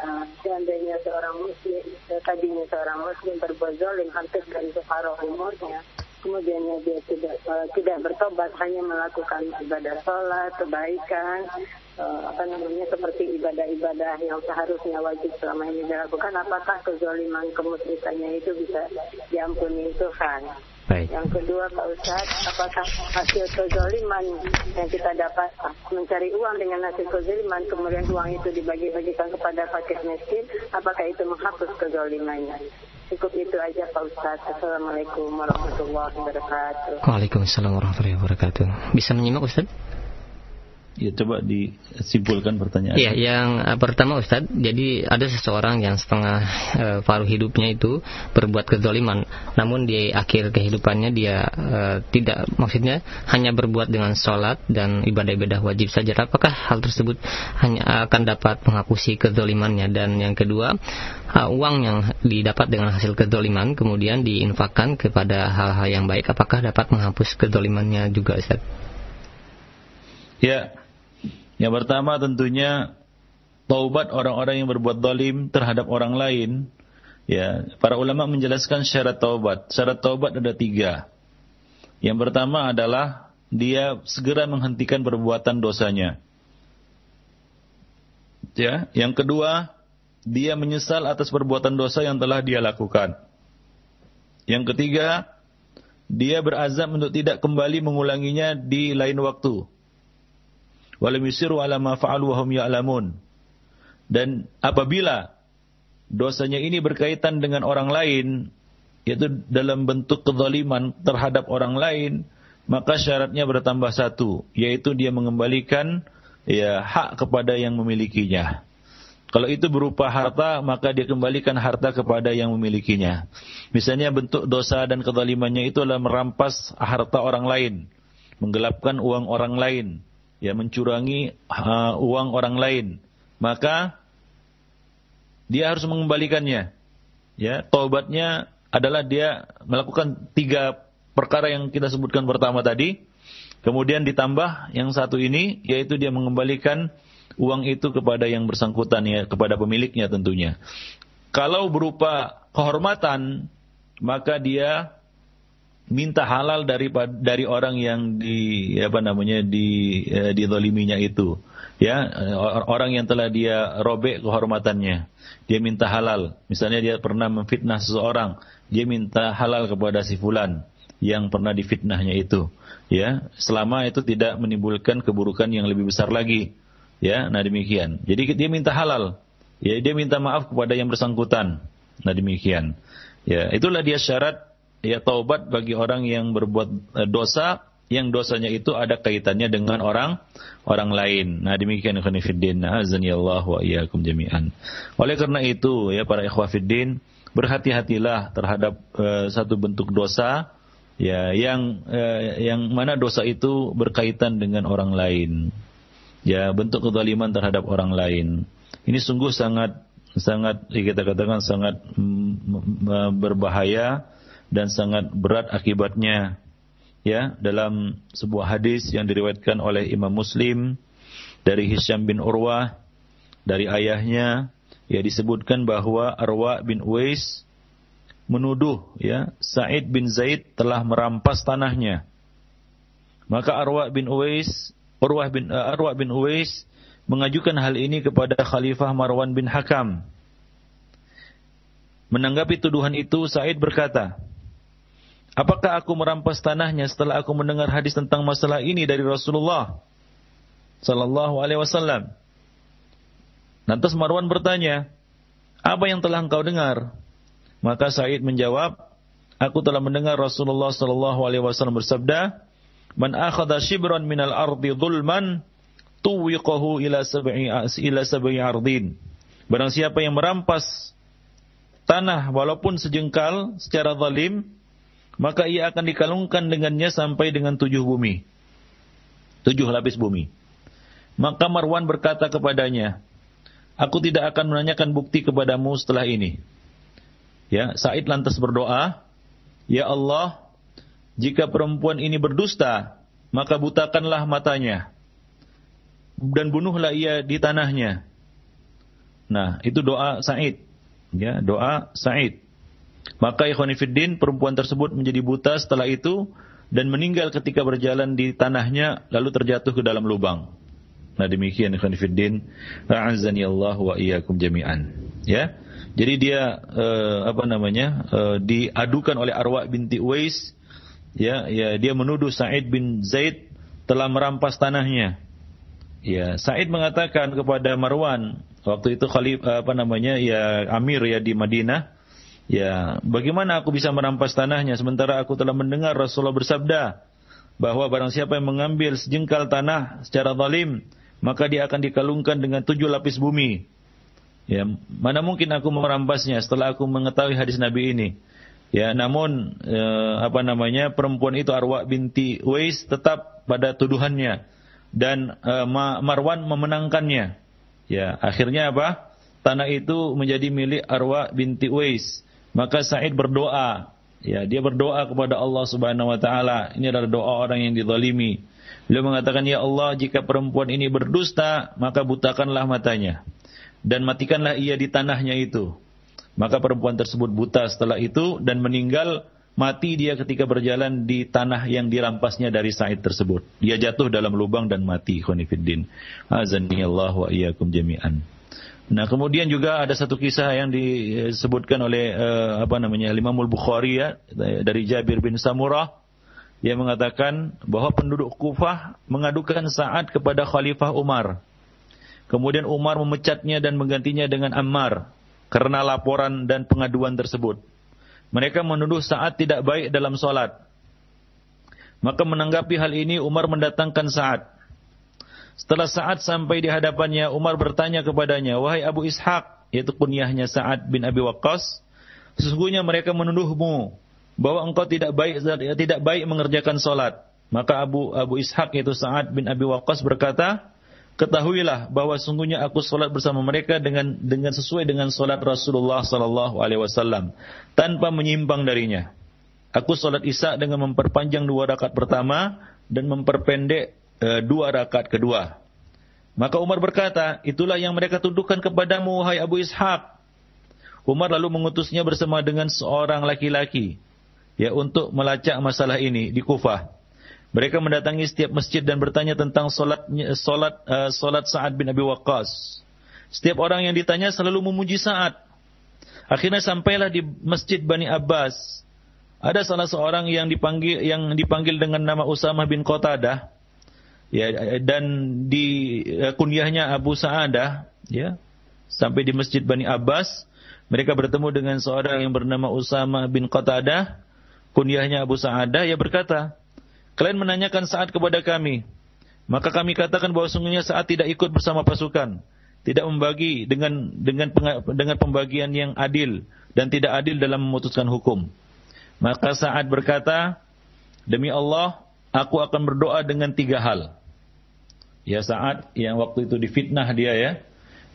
Seandainya seorang muslim, tadinya seorang muslim berbuat zolim hampir dari separuh umurnya, kemudiannya dia tidak uh, tidak bertobat hanya melakukan ibadah sholat kebaikan uh, apa namanya seperti ibadah-ibadah yang seharusnya wajib selama ini dilakukan apakah kezaliman kemusrikannya itu bisa diampuni Tuhan Baik. Yang kedua Pak Ustadz, apakah hasil kezaliman yang kita dapat mencari uang dengan hasil kezaliman, kemudian uang itu dibagi-bagikan kepada fakir miskin, apakah itu menghapus kezalimannya? Cukup itu aja Pak Ustaz. Assalamualaikum warahmatullahi wabarakatuh. Waalaikumsalam warahmatullahi wabarakatuh. Bisa menyimak Ustaz? Ya coba disimpulkan pertanyaan. Iya, yang uh, pertama Ustadz, jadi ada seseorang yang setengah uh, paruh hidupnya itu berbuat kezaliman, namun di akhir kehidupannya dia uh, tidak, maksudnya hanya berbuat dengan sholat dan ibadah-ibadah wajib saja. Apakah hal tersebut hanya akan dapat menghapusi kezalimannya? Dan yang kedua, uh, uang yang didapat dengan hasil kezaliman kemudian diinfakkan kepada hal-hal yang baik, apakah dapat menghapus kezalimannya juga Ustadz? Ya, yang pertama tentunya taubat orang-orang yang berbuat zalim terhadap orang lain. Ya, para ulama menjelaskan syarat taubat. Syarat taubat ada tiga. Yang pertama adalah dia segera menghentikan perbuatan dosanya. Ya, yang kedua dia menyesal atas perbuatan dosa yang telah dia lakukan. Yang ketiga, dia berazam untuk tidak kembali mengulanginya di lain waktu. Walam yusiru ala ma fa'alu wa hum ya'lamun. Dan apabila dosanya ini berkaitan dengan orang lain, yaitu dalam bentuk kezaliman terhadap orang lain, maka syaratnya bertambah satu, yaitu dia mengembalikan ya hak kepada yang memilikinya. Kalau itu berupa harta, maka dia kembalikan harta kepada yang memilikinya. Misalnya bentuk dosa dan kezalimannya itu adalah merampas harta orang lain, menggelapkan uang orang lain, ya mencurangi uh, uang orang lain. Maka dia harus mengembalikannya. Ya, taubatnya adalah dia melakukan tiga perkara yang kita sebutkan pertama tadi. Kemudian ditambah yang satu ini, yaitu dia mengembalikan uang itu kepada yang bersangkutan ya, kepada pemiliknya tentunya. Kalau berupa kehormatan, maka dia minta halal dari dari orang yang di apa namanya di eh, didoliminya itu. Ya orang yang telah dia robek kehormatannya. Dia minta halal. Misalnya dia pernah memfitnah seseorang dia minta halal kepada si fulan yang pernah difitnahnya itu. Ya selama itu tidak menimbulkan keburukan yang lebih besar lagi. Ya nah demikian. Jadi dia minta halal. Ya dia minta maaf kepada yang bersangkutan. Nah demikian. Ya itulah dia syarat ya taubat bagi orang yang berbuat eh, dosa yang dosanya itu ada kaitannya dengan orang orang lain. Nah demikian khonifuddin. Azani Allah wa iyyakum jami'an. Oleh karena itu ya para ikhwafiddin berhati-hatilah terhadap uh, satu bentuk dosa ya yang uh, yang mana dosa itu berkaitan dengan orang lain. Ya bentuk kezaliman terhadap orang lain. Ini sungguh sangat sangat kita katakan sangat mm, berbahaya dan sangat berat akibatnya ya dalam sebuah hadis yang diriwayatkan oleh Imam Muslim dari Hisham bin Urwah dari ayahnya ya disebutkan bahwa Arwa bin Uwais menuduh ya Said bin Zaid telah merampas tanahnya. Maka Arwa bin Uwais Urwah bin uh, Arwa bin Uwais mengajukan hal ini kepada Khalifah Marwan bin Hakam. Menanggapi tuduhan itu Said berkata, Apakah aku merampas tanahnya setelah aku mendengar hadis tentang masalah ini dari Rasulullah sallallahu alaihi wasallam? Lantas Marwan bertanya, "Apa yang telah engkau dengar?" Maka Said menjawab, "Aku telah mendengar Rasulullah sallallahu alaihi wasallam bersabda, "Man akhadha shibran minal ardi dhulman, tuwiqahu ila sab'i ila sab'i ardin." Barang siapa yang merampas tanah walaupun sejengkal secara zalim, maka ia akan dikalungkan dengannya sampai dengan tujuh bumi. Tujuh lapis bumi. Maka Marwan berkata kepadanya, Aku tidak akan menanyakan bukti kepadamu setelah ini. Ya, Said lantas berdoa, Ya Allah, jika perempuan ini berdusta, maka butakanlah matanya. Dan bunuhlah ia di tanahnya. Nah, itu doa Said. Ya, doa Said. Maka ikhwanifiddin perempuan tersebut menjadi buta setelah itu dan meninggal ketika berjalan di tanahnya lalu terjatuh ke dalam lubang. Nah demikian ikhwanifiddin. A'azani Allah wa iyyakum jami'an. Ya. Jadi dia uh, apa namanya? Uh, diadukan oleh Arwa binti Uwais ya, ya dia menuduh Said bin Zaid telah merampas tanahnya. Ya, Said mengatakan kepada Marwan waktu itu khalif apa namanya? ya Amir ya di Madinah Ya, bagaimana aku bisa merampas tanahnya sementara aku telah mendengar Rasulullah bersabda bahwa barang siapa yang mengambil sejengkal tanah secara zalim, maka dia akan dikalungkan dengan tujuh lapis bumi. Ya, mana mungkin aku merampasnya setelah aku mengetahui hadis Nabi ini. Ya, namun eh, apa namanya perempuan itu Arwa binti Wais tetap pada tuduhannya dan eh, Marwan memenangkannya. Ya, akhirnya apa? Tanah itu menjadi milik Arwa binti Wais. Maka Sa'id berdoa, ya, dia berdoa kepada Allah Subhanahu wa taala. Ini adalah doa orang yang dizalimi. Beliau mengatakan, "Ya Allah, jika perempuan ini berdusta, maka butakanlah matanya dan matikanlah ia di tanahnya itu." Maka perempuan tersebut buta setelah itu dan meninggal mati dia ketika berjalan di tanah yang dirampasnya dari Said tersebut. Dia jatuh dalam lubang dan mati. Khonifuddin. Azani Allah wa iyyakum jami'an. Nah, kemudian juga ada satu kisah yang disebutkan oleh uh, apa namanya Imam Bukhari ya dari Jabir bin Samurah yang mengatakan bahwa penduduk Kufah mengadukan Sa'ad kepada Khalifah Umar. Kemudian Umar memecatnya dan menggantinya dengan Ammar karena laporan dan pengaduan tersebut. Mereka menuduh Sa'ad tidak baik dalam solat. Maka menanggapi hal ini Umar mendatangkan Sa'ad. Setelah Sa'ad sampai di hadapannya, Umar bertanya kepadanya, Wahai Abu Ishaq, yaitu kunyahnya Sa'ad bin Abi Waqqas, sesungguhnya mereka menuduhmu bahwa engkau tidak baik tidak baik mengerjakan solat. Maka Abu Abu Ishaq yaitu Sa'ad bin Abi Waqqas berkata, ketahuilah bahwa sungguhnya aku solat bersama mereka dengan dengan sesuai dengan solat Rasulullah Sallallahu Alaihi Wasallam tanpa menyimpang darinya. Aku solat isya dengan memperpanjang dua rakaat pertama dan memperpendek e, dua rakaat kedua. Maka Umar berkata, itulah yang mereka tuduhkan kepadamu, hai Abu Ishaq. Umar lalu mengutusnya bersama dengan seorang laki-laki ya untuk melacak masalah ini di Kufah. Mereka mendatangi setiap masjid dan bertanya tentang solat solat uh, solat Sa'ad bin Abi Waqqas. Setiap orang yang ditanya selalu memuji Sa'ad. Akhirnya sampailah di Masjid Bani Abbas. Ada salah seorang yang dipanggil yang dipanggil dengan nama Usamah bin Qatadah. Ya dan di uh, kunyahnya Abu Sa'adah ya. Sampai di Masjid Bani Abbas mereka bertemu dengan seorang yang bernama Usamah bin Qatadah kunyahnya Abu Sa'adah, ia berkata, kalian menanyakan saat kepada kami, maka kami katakan bahwa sungguhnya saat tidak ikut bersama pasukan, tidak membagi dengan dengan dengan pembagian yang adil dan tidak adil dalam memutuskan hukum. Maka saat berkata, demi Allah, aku akan berdoa dengan tiga hal. Ya saat yang waktu itu difitnah dia ya,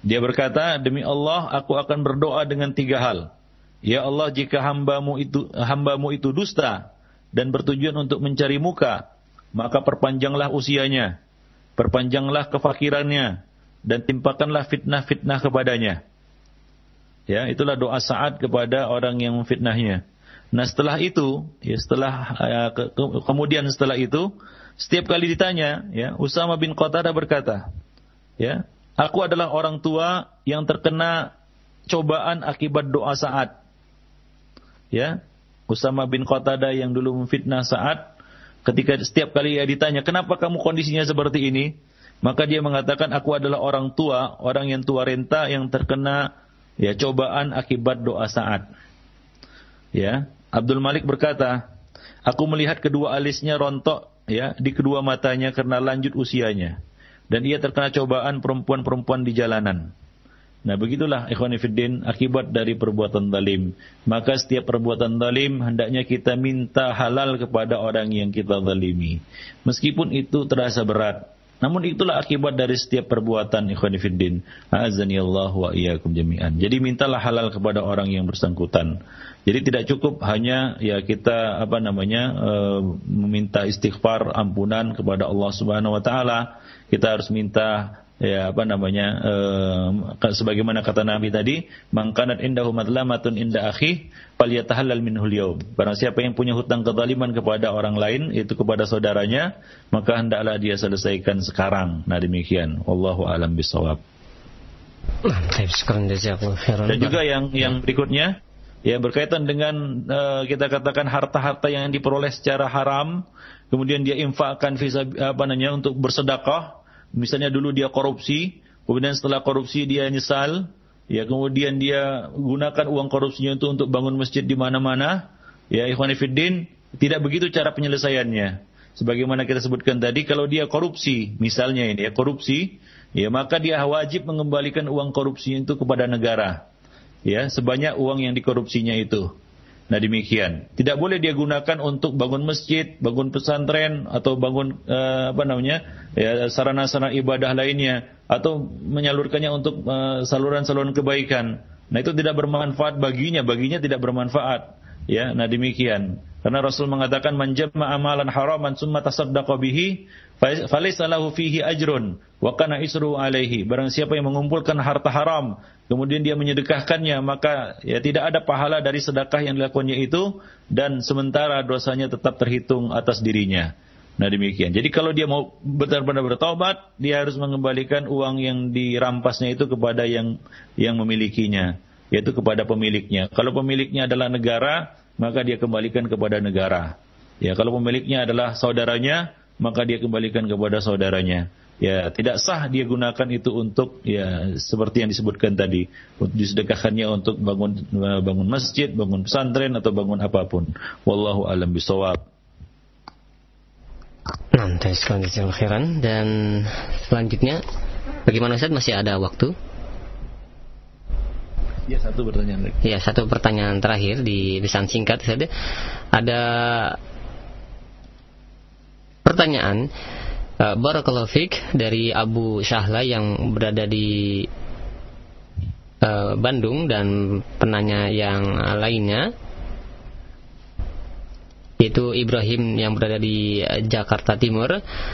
dia berkata, demi Allah, aku akan berdoa dengan tiga hal. Ya Allah jika hambamu itu hambamu itu dusta dan bertujuan untuk mencari muka, maka perpanjanglah usianya, perpanjanglah kefakirannya, dan timpakanlah fitnah-fitnah kepadanya. Ya, itulah doa saat kepada orang yang memfitnahnya. Nah setelah itu, ya setelah ya, ke, ke, kemudian setelah itu, setiap kali ditanya, ya Usama bin Qatadah berkata, ya aku adalah orang tua yang terkena cobaan akibat doa saat ya Usama bin Qatada yang dulu memfitnah saat ketika setiap kali ia ditanya kenapa kamu kondisinya seperti ini? Maka dia mengatakan aku adalah orang tua orang yang tua renta yang terkena ya cobaan akibat doa saat ya Abdul Malik berkata aku melihat kedua alisnya rontok ya di kedua matanya karena lanjut usianya dan ia terkena cobaan perempuan-perempuan di jalanan Nah begitulah ikhwanifiddin akibat dari perbuatan zalim. Maka setiap perbuatan zalim hendaknya kita minta halal kepada orang yang kita zalimi. Meskipun itu terasa berat. Namun itulah akibat dari setiap perbuatan ikhwanifiddin. Azani Allah wa jami'an. Jadi mintalah halal kepada orang yang bersangkutan. Jadi tidak cukup hanya ya kita apa namanya e, meminta istighfar ampunan kepada Allah Subhanahu wa taala. Kita harus minta ya apa namanya uh, sebagaimana kata Nabi tadi mangkanat indahu madlamatun inda akhi falyatahallal minhul yaum barang siapa yang punya hutang kezaliman kepada orang lain itu kepada saudaranya maka hendaklah dia selesaikan sekarang. Nah demikian. Wallahu alam bisawab dan juga yang yang berikutnya ya berkaitan dengan uh, kita katakan harta-harta yang diperoleh secara haram kemudian dia infakkan visa apa namanya untuk bersedekah Misalnya dulu dia korupsi, kemudian setelah korupsi dia nyesal, ya kemudian dia gunakan uang korupsinya itu untuk bangun masjid di mana-mana, ya ikhwan fillah tidak begitu cara penyelesaiannya. Sebagaimana kita sebutkan tadi, kalau dia korupsi, misalnya ini ya korupsi, ya maka dia wajib mengembalikan uang korupsi itu kepada negara, ya sebanyak uang yang dikorupsinya itu. Nah demikian. Tidak boleh dia gunakan untuk bangun masjid, bangun pesantren atau bangun uh, apa namanya ya sarana-sarana ibadah lainnya atau menyalurkannya untuk eh, saluran-saluran kebaikan. Nah itu tidak bermanfaat baginya, baginya tidak bermanfaat. Ya, nah demikian. Karena Rasul mengatakan manjama amalan haraman summa tasaddaqa bihi falaysa lahu fihi ajrun wa kana isru alaihi. Barang siapa yang mengumpulkan harta haram kemudian dia menyedekahkannya maka ya tidak ada pahala dari sedekah yang dilakukannya itu dan sementara dosanya tetap terhitung atas dirinya. Nah demikian. Jadi kalau dia mau benar-benar bertobat, dia harus mengembalikan uang yang dirampasnya itu kepada yang yang memilikinya, yaitu kepada pemiliknya. Kalau pemiliknya adalah negara, maka dia kembalikan kepada negara. Ya, kalau pemiliknya adalah saudaranya, maka dia kembalikan kepada saudaranya. Ya, tidak sah dia gunakan itu untuk ya seperti yang disebutkan tadi, disedekahkannya untuk bangun bangun masjid, bangun pesantren atau bangun apa pun. Wallahu alam bisawab. Nah, akhiran dan selanjutnya bagaimana Ustaz masih ada waktu? Ya satu pertanyaan lagi. Ya satu pertanyaan terakhir di pesan singkat saja. Ada pertanyaan uh, dari Abu Syahla yang berada di uh, Bandung dan penanya yang lainnya yaitu Ibrahim yang berada di eh, Jakarta Timur.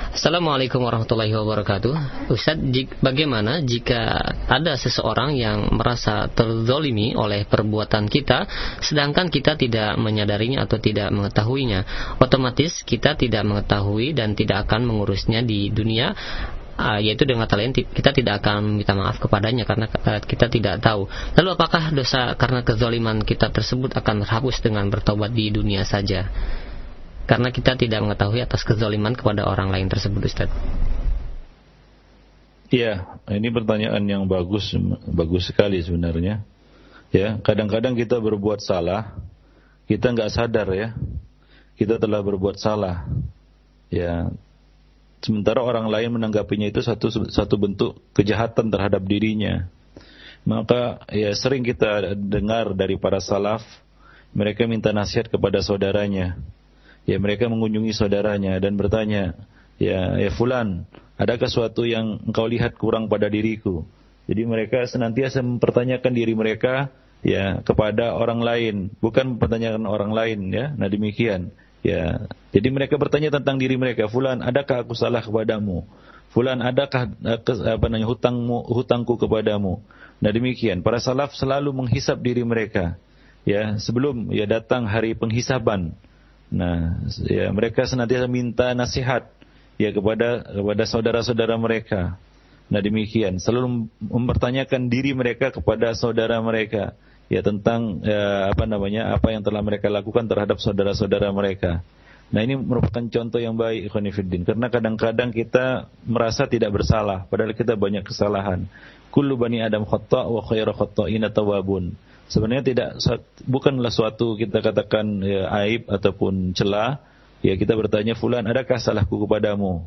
Assalamualaikum warahmatullahi wabarakatuh. Ustaz, bagaimana jika ada seseorang yang merasa terzolimi oleh perbuatan kita, sedangkan kita tidak menyadarinya atau tidak mengetahuinya? Otomatis kita tidak mengetahui dan tidak akan mengurusnya di dunia uh, yaitu dengan kata lain kita tidak akan minta maaf kepadanya karena uh, kita tidak tahu. Lalu apakah dosa karena kezaliman kita tersebut akan terhapus dengan bertobat di dunia saja? Karena kita tidak mengetahui atas kezaliman kepada orang lain tersebut, Ustaz. Iya, ini pertanyaan yang bagus, bagus sekali sebenarnya. Ya, kadang-kadang kita berbuat salah, kita nggak sadar ya, kita telah berbuat salah. Ya, sementara orang lain menanggapinya itu satu satu bentuk kejahatan terhadap dirinya. Maka ya sering kita dengar dari para salaf mereka minta nasihat kepada saudaranya. Ya mereka mengunjungi saudaranya dan bertanya, ya ya fulan, adakah sesuatu yang engkau lihat kurang pada diriku? Jadi mereka senantiasa mempertanyakan diri mereka ya kepada orang lain, bukan mempertanyakan orang lain ya. Nah demikian. Ya, jadi mereka bertanya tentang diri mereka, fulan, adakah aku salah kepadamu? Fulan, adakah apa namanya hutangmu hutangku kepadamu? Nah demikian, para salaf selalu menghisap diri mereka. Ya, sebelum ya datang hari penghisaban. Nah, ya mereka senantiasa minta nasihat ya kepada kepada saudara-saudara mereka. Nah demikian, selalu mempertanyakan diri mereka kepada saudara mereka ya tentang ya, apa namanya apa yang telah mereka lakukan terhadap saudara-saudara mereka. Nah ini merupakan contoh yang baik Ikhwanifiddin karena kadang-kadang kita merasa tidak bersalah padahal kita banyak kesalahan. Kullu bani Adam khata' wa khairu khata'ina tawabun. Sebenarnya tidak bukanlah suatu kita katakan ya, aib ataupun celah ya kita bertanya fulan adakah salahku kepadamu?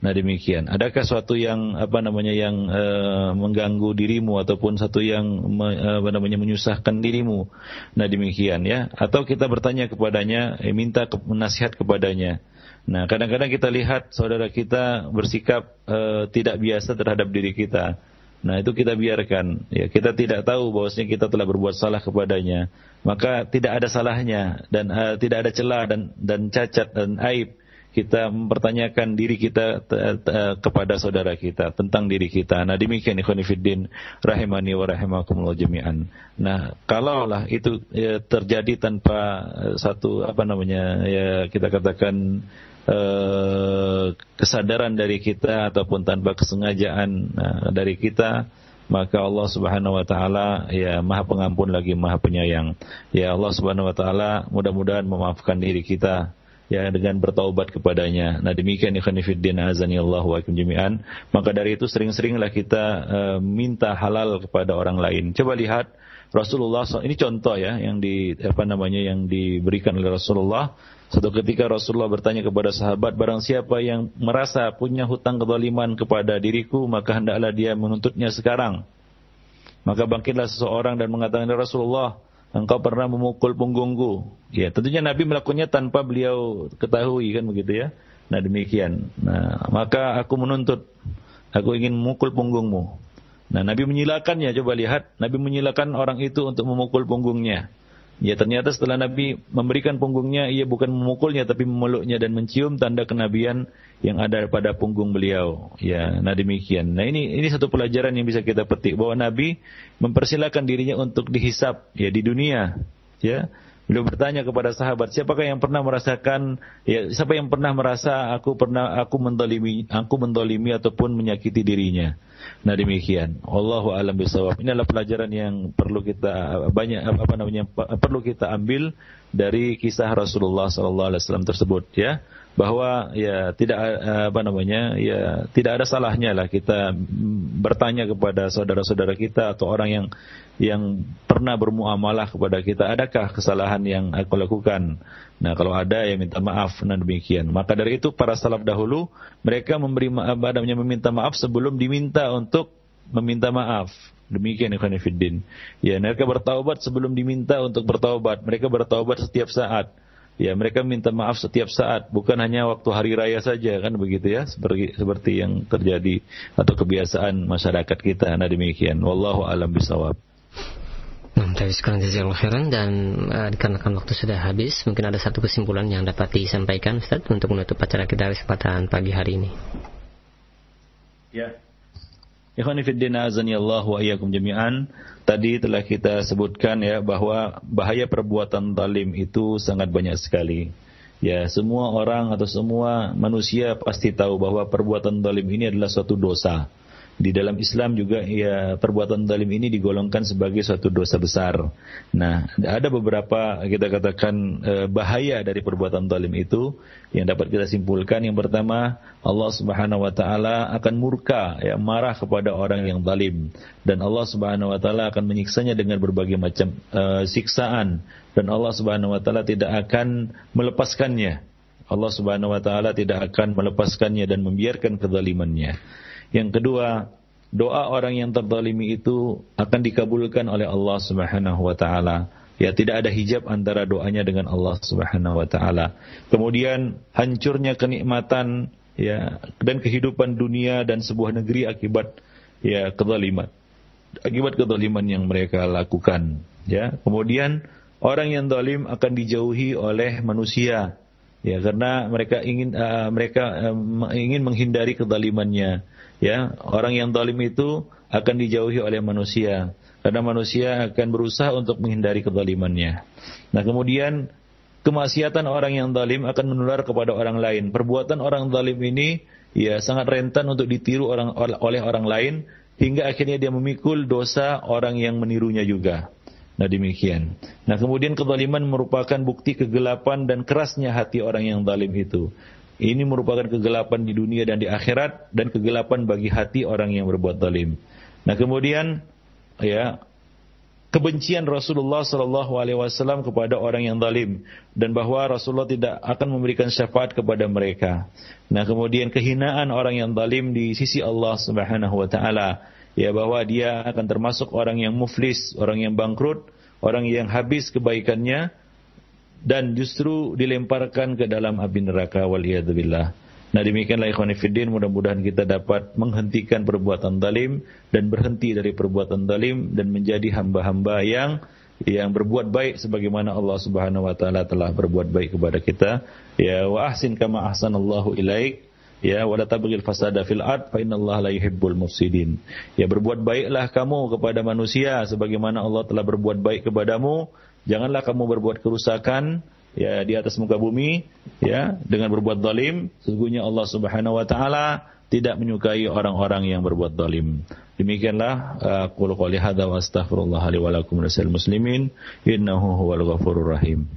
Nah demikian. Adakah suatu yang apa namanya yang uh, mengganggu dirimu ataupun satu yang me, apa namanya menyusahkan dirimu? Nah demikian ya. Atau kita bertanya kepadanya, eh, minta ke, nasihat kepadanya. Nah kadang-kadang kita lihat saudara kita bersikap uh, tidak biasa terhadap diri kita. Nah itu kita biarkan. Ya kita tidak tahu bahwasanya kita telah berbuat salah kepadanya. Maka tidak ada salahnya dan uh, tidak ada celah dan dan cacat dan aib kita mempertanyakan diri kita kepada saudara kita tentang diri kita. Nah demikian ikhwanifiddin rahimani wa rahimakumullah jami'an. Nah kalaulah itu ya, terjadi tanpa uh, satu apa namanya ya kita katakan uh, kesadaran dari kita ataupun tanpa kesengajaan uh, dari kita maka Allah Subhanahu wa taala ya Maha Pengampun lagi Maha Penyayang. Ya Allah Subhanahu wa taala mudah-mudahan memaafkan diri kita ya dengan bertaubat kepadanya. Nah demikian ikhwan fillah azani Allah wa jami'an. Maka dari itu sering-seringlah kita uh, minta halal kepada orang lain. Coba lihat Rasulullah ini contoh ya yang di apa namanya yang diberikan oleh Rasulullah. Satu ketika Rasulullah bertanya kepada sahabat, barang siapa yang merasa punya hutang kezaliman kepada diriku, maka hendaklah dia menuntutnya sekarang. Maka bangkitlah seseorang dan mengatakan, Rasulullah, engkau pernah memukul punggungku. Ya, tentunya Nabi melakukannya tanpa beliau ketahui kan begitu ya. Nah, demikian. Nah, maka aku menuntut aku ingin memukul punggungmu. Nah, Nabi menyilakannya, coba lihat, Nabi menyilakan orang itu untuk memukul punggungnya. Ya ternyata setelah Nabi memberikan punggungnya, ia bukan memukulnya tapi memeluknya dan mencium tanda kenabian yang ada pada punggung beliau. Ya, nah demikian. Nah ini ini satu pelajaran yang bisa kita petik bahwa Nabi mempersilahkan dirinya untuk dihisap ya di dunia. Ya, Beliau bertanya kepada sahabat, siapakah yang pernah merasakan, ya, siapa yang pernah merasa aku pernah aku mendolimi, aku mendolimi ataupun menyakiti dirinya. Nah demikian. Allahu alam bisawab. Ini adalah pelajaran yang perlu kita banyak apa namanya perlu kita ambil dari kisah Rasulullah sallallahu alaihi wasallam tersebut ya bahwa ya tidak apa namanya ya tidak ada salahnya lah kita bertanya kepada saudara-saudara kita atau orang yang yang pernah bermuamalah kepada kita adakah kesalahan yang aku lakukan nah kalau ada ya minta maaf nah demikian maka dari itu para salaf dahulu mereka memberi apa namanya meminta maaf sebelum diminta untuk meminta maaf Demikian ikhwan fiddin. Ya, mereka bertaubat sebelum diminta untuk bertaubat. Mereka bertaubat setiap saat. Ya, mereka minta maaf setiap saat, bukan hanya waktu hari raya saja kan begitu ya, seperti seperti yang terjadi atau kebiasaan masyarakat kita. Nah demikian. Wallahu alam bisawab. Nah, dari sekarang jazakallahu khairan dan uh, dikarenakan waktu sudah habis, mungkin ada satu kesimpulan yang dapat disampaikan Ustaz untuk menutup acara kita kesempatan pagi hari ini. Ya, Wa iyyakum jami'an. Tadi telah kita sebutkan ya bahwa bahaya perbuatan zalim itu sangat banyak sekali. Ya, semua orang atau semua manusia pasti tahu bahwa perbuatan zalim ini adalah suatu dosa di dalam Islam juga ya perbuatan zalim ini digolongkan sebagai suatu dosa besar. Nah, ada beberapa kita katakan eh, bahaya dari perbuatan zalim itu yang dapat kita simpulkan. Yang pertama, Allah Subhanahu wa taala akan murka ya marah kepada orang yang zalim dan Allah Subhanahu wa taala akan menyiksanya dengan berbagai macam uh, siksaan dan Allah Subhanahu wa taala tidak akan melepaskannya. Allah Subhanahu wa taala tidak akan melepaskannya dan membiarkan kezalimannya. Yang kedua, doa orang yang terzalimi itu akan dikabulkan oleh Allah Subhanahu wa taala. Ya, tidak ada hijab antara doanya dengan Allah Subhanahu wa taala. Kemudian hancurnya kenikmatan ya dan kehidupan dunia dan sebuah negeri akibat ya kezaliman. Akibat kezaliman yang mereka lakukan, ya. Kemudian orang yang zalim akan dijauhi oleh manusia ya karena mereka ingin uh, mereka uh, ingin menghindari kezalimannya ya orang yang zalim itu akan dijauhi oleh manusia karena manusia akan berusaha untuk menghindari kezalimannya nah kemudian kemaksiatan orang yang zalim akan menular kepada orang lain perbuatan orang zalim ini ya sangat rentan untuk ditiru orang oleh orang lain hingga akhirnya dia memikul dosa orang yang menirunya juga Nah demikian. Nah kemudian kezaliman merupakan bukti kegelapan dan kerasnya hati orang yang zalim itu. Ini merupakan kegelapan di dunia dan di akhirat dan kegelapan bagi hati orang yang berbuat zalim. Nah kemudian ya kebencian Rasulullah Shallallahu Alaihi Wasallam kepada orang yang zalim dan bahwa Rasulullah tidak akan memberikan syafaat kepada mereka. Nah kemudian kehinaan orang yang zalim di sisi Allah Subhanahu Wa Taala ya bahwa dia akan termasuk orang yang muflis, orang yang bangkrut, orang yang habis kebaikannya dan justru dilemparkan ke dalam api neraka waliyadzubillah. Nah demikianlah ikhwan fiddin mudah-mudahan kita dapat menghentikan perbuatan zalim dan berhenti dari perbuatan zalim dan menjadi hamba-hamba yang yang berbuat baik sebagaimana Allah Subhanahu wa taala telah berbuat baik kepada kita. Ya wa ahsin kama ahsanallahu ilaik ya wala tabghil fasada fil ard fa innallaha la yuhibbul mufsidin ya berbuat baiklah kamu kepada manusia sebagaimana Allah telah berbuat baik kepadamu janganlah kamu berbuat kerusakan ya di atas muka bumi ya dengan berbuat zalim sesungguhnya Allah Subhanahu wa taala tidak menyukai orang-orang yang berbuat zalim. Demikianlah aku qouli hadza wa astaghfirullah li wa lakum muslimin innahu huwal ghafurur rahim.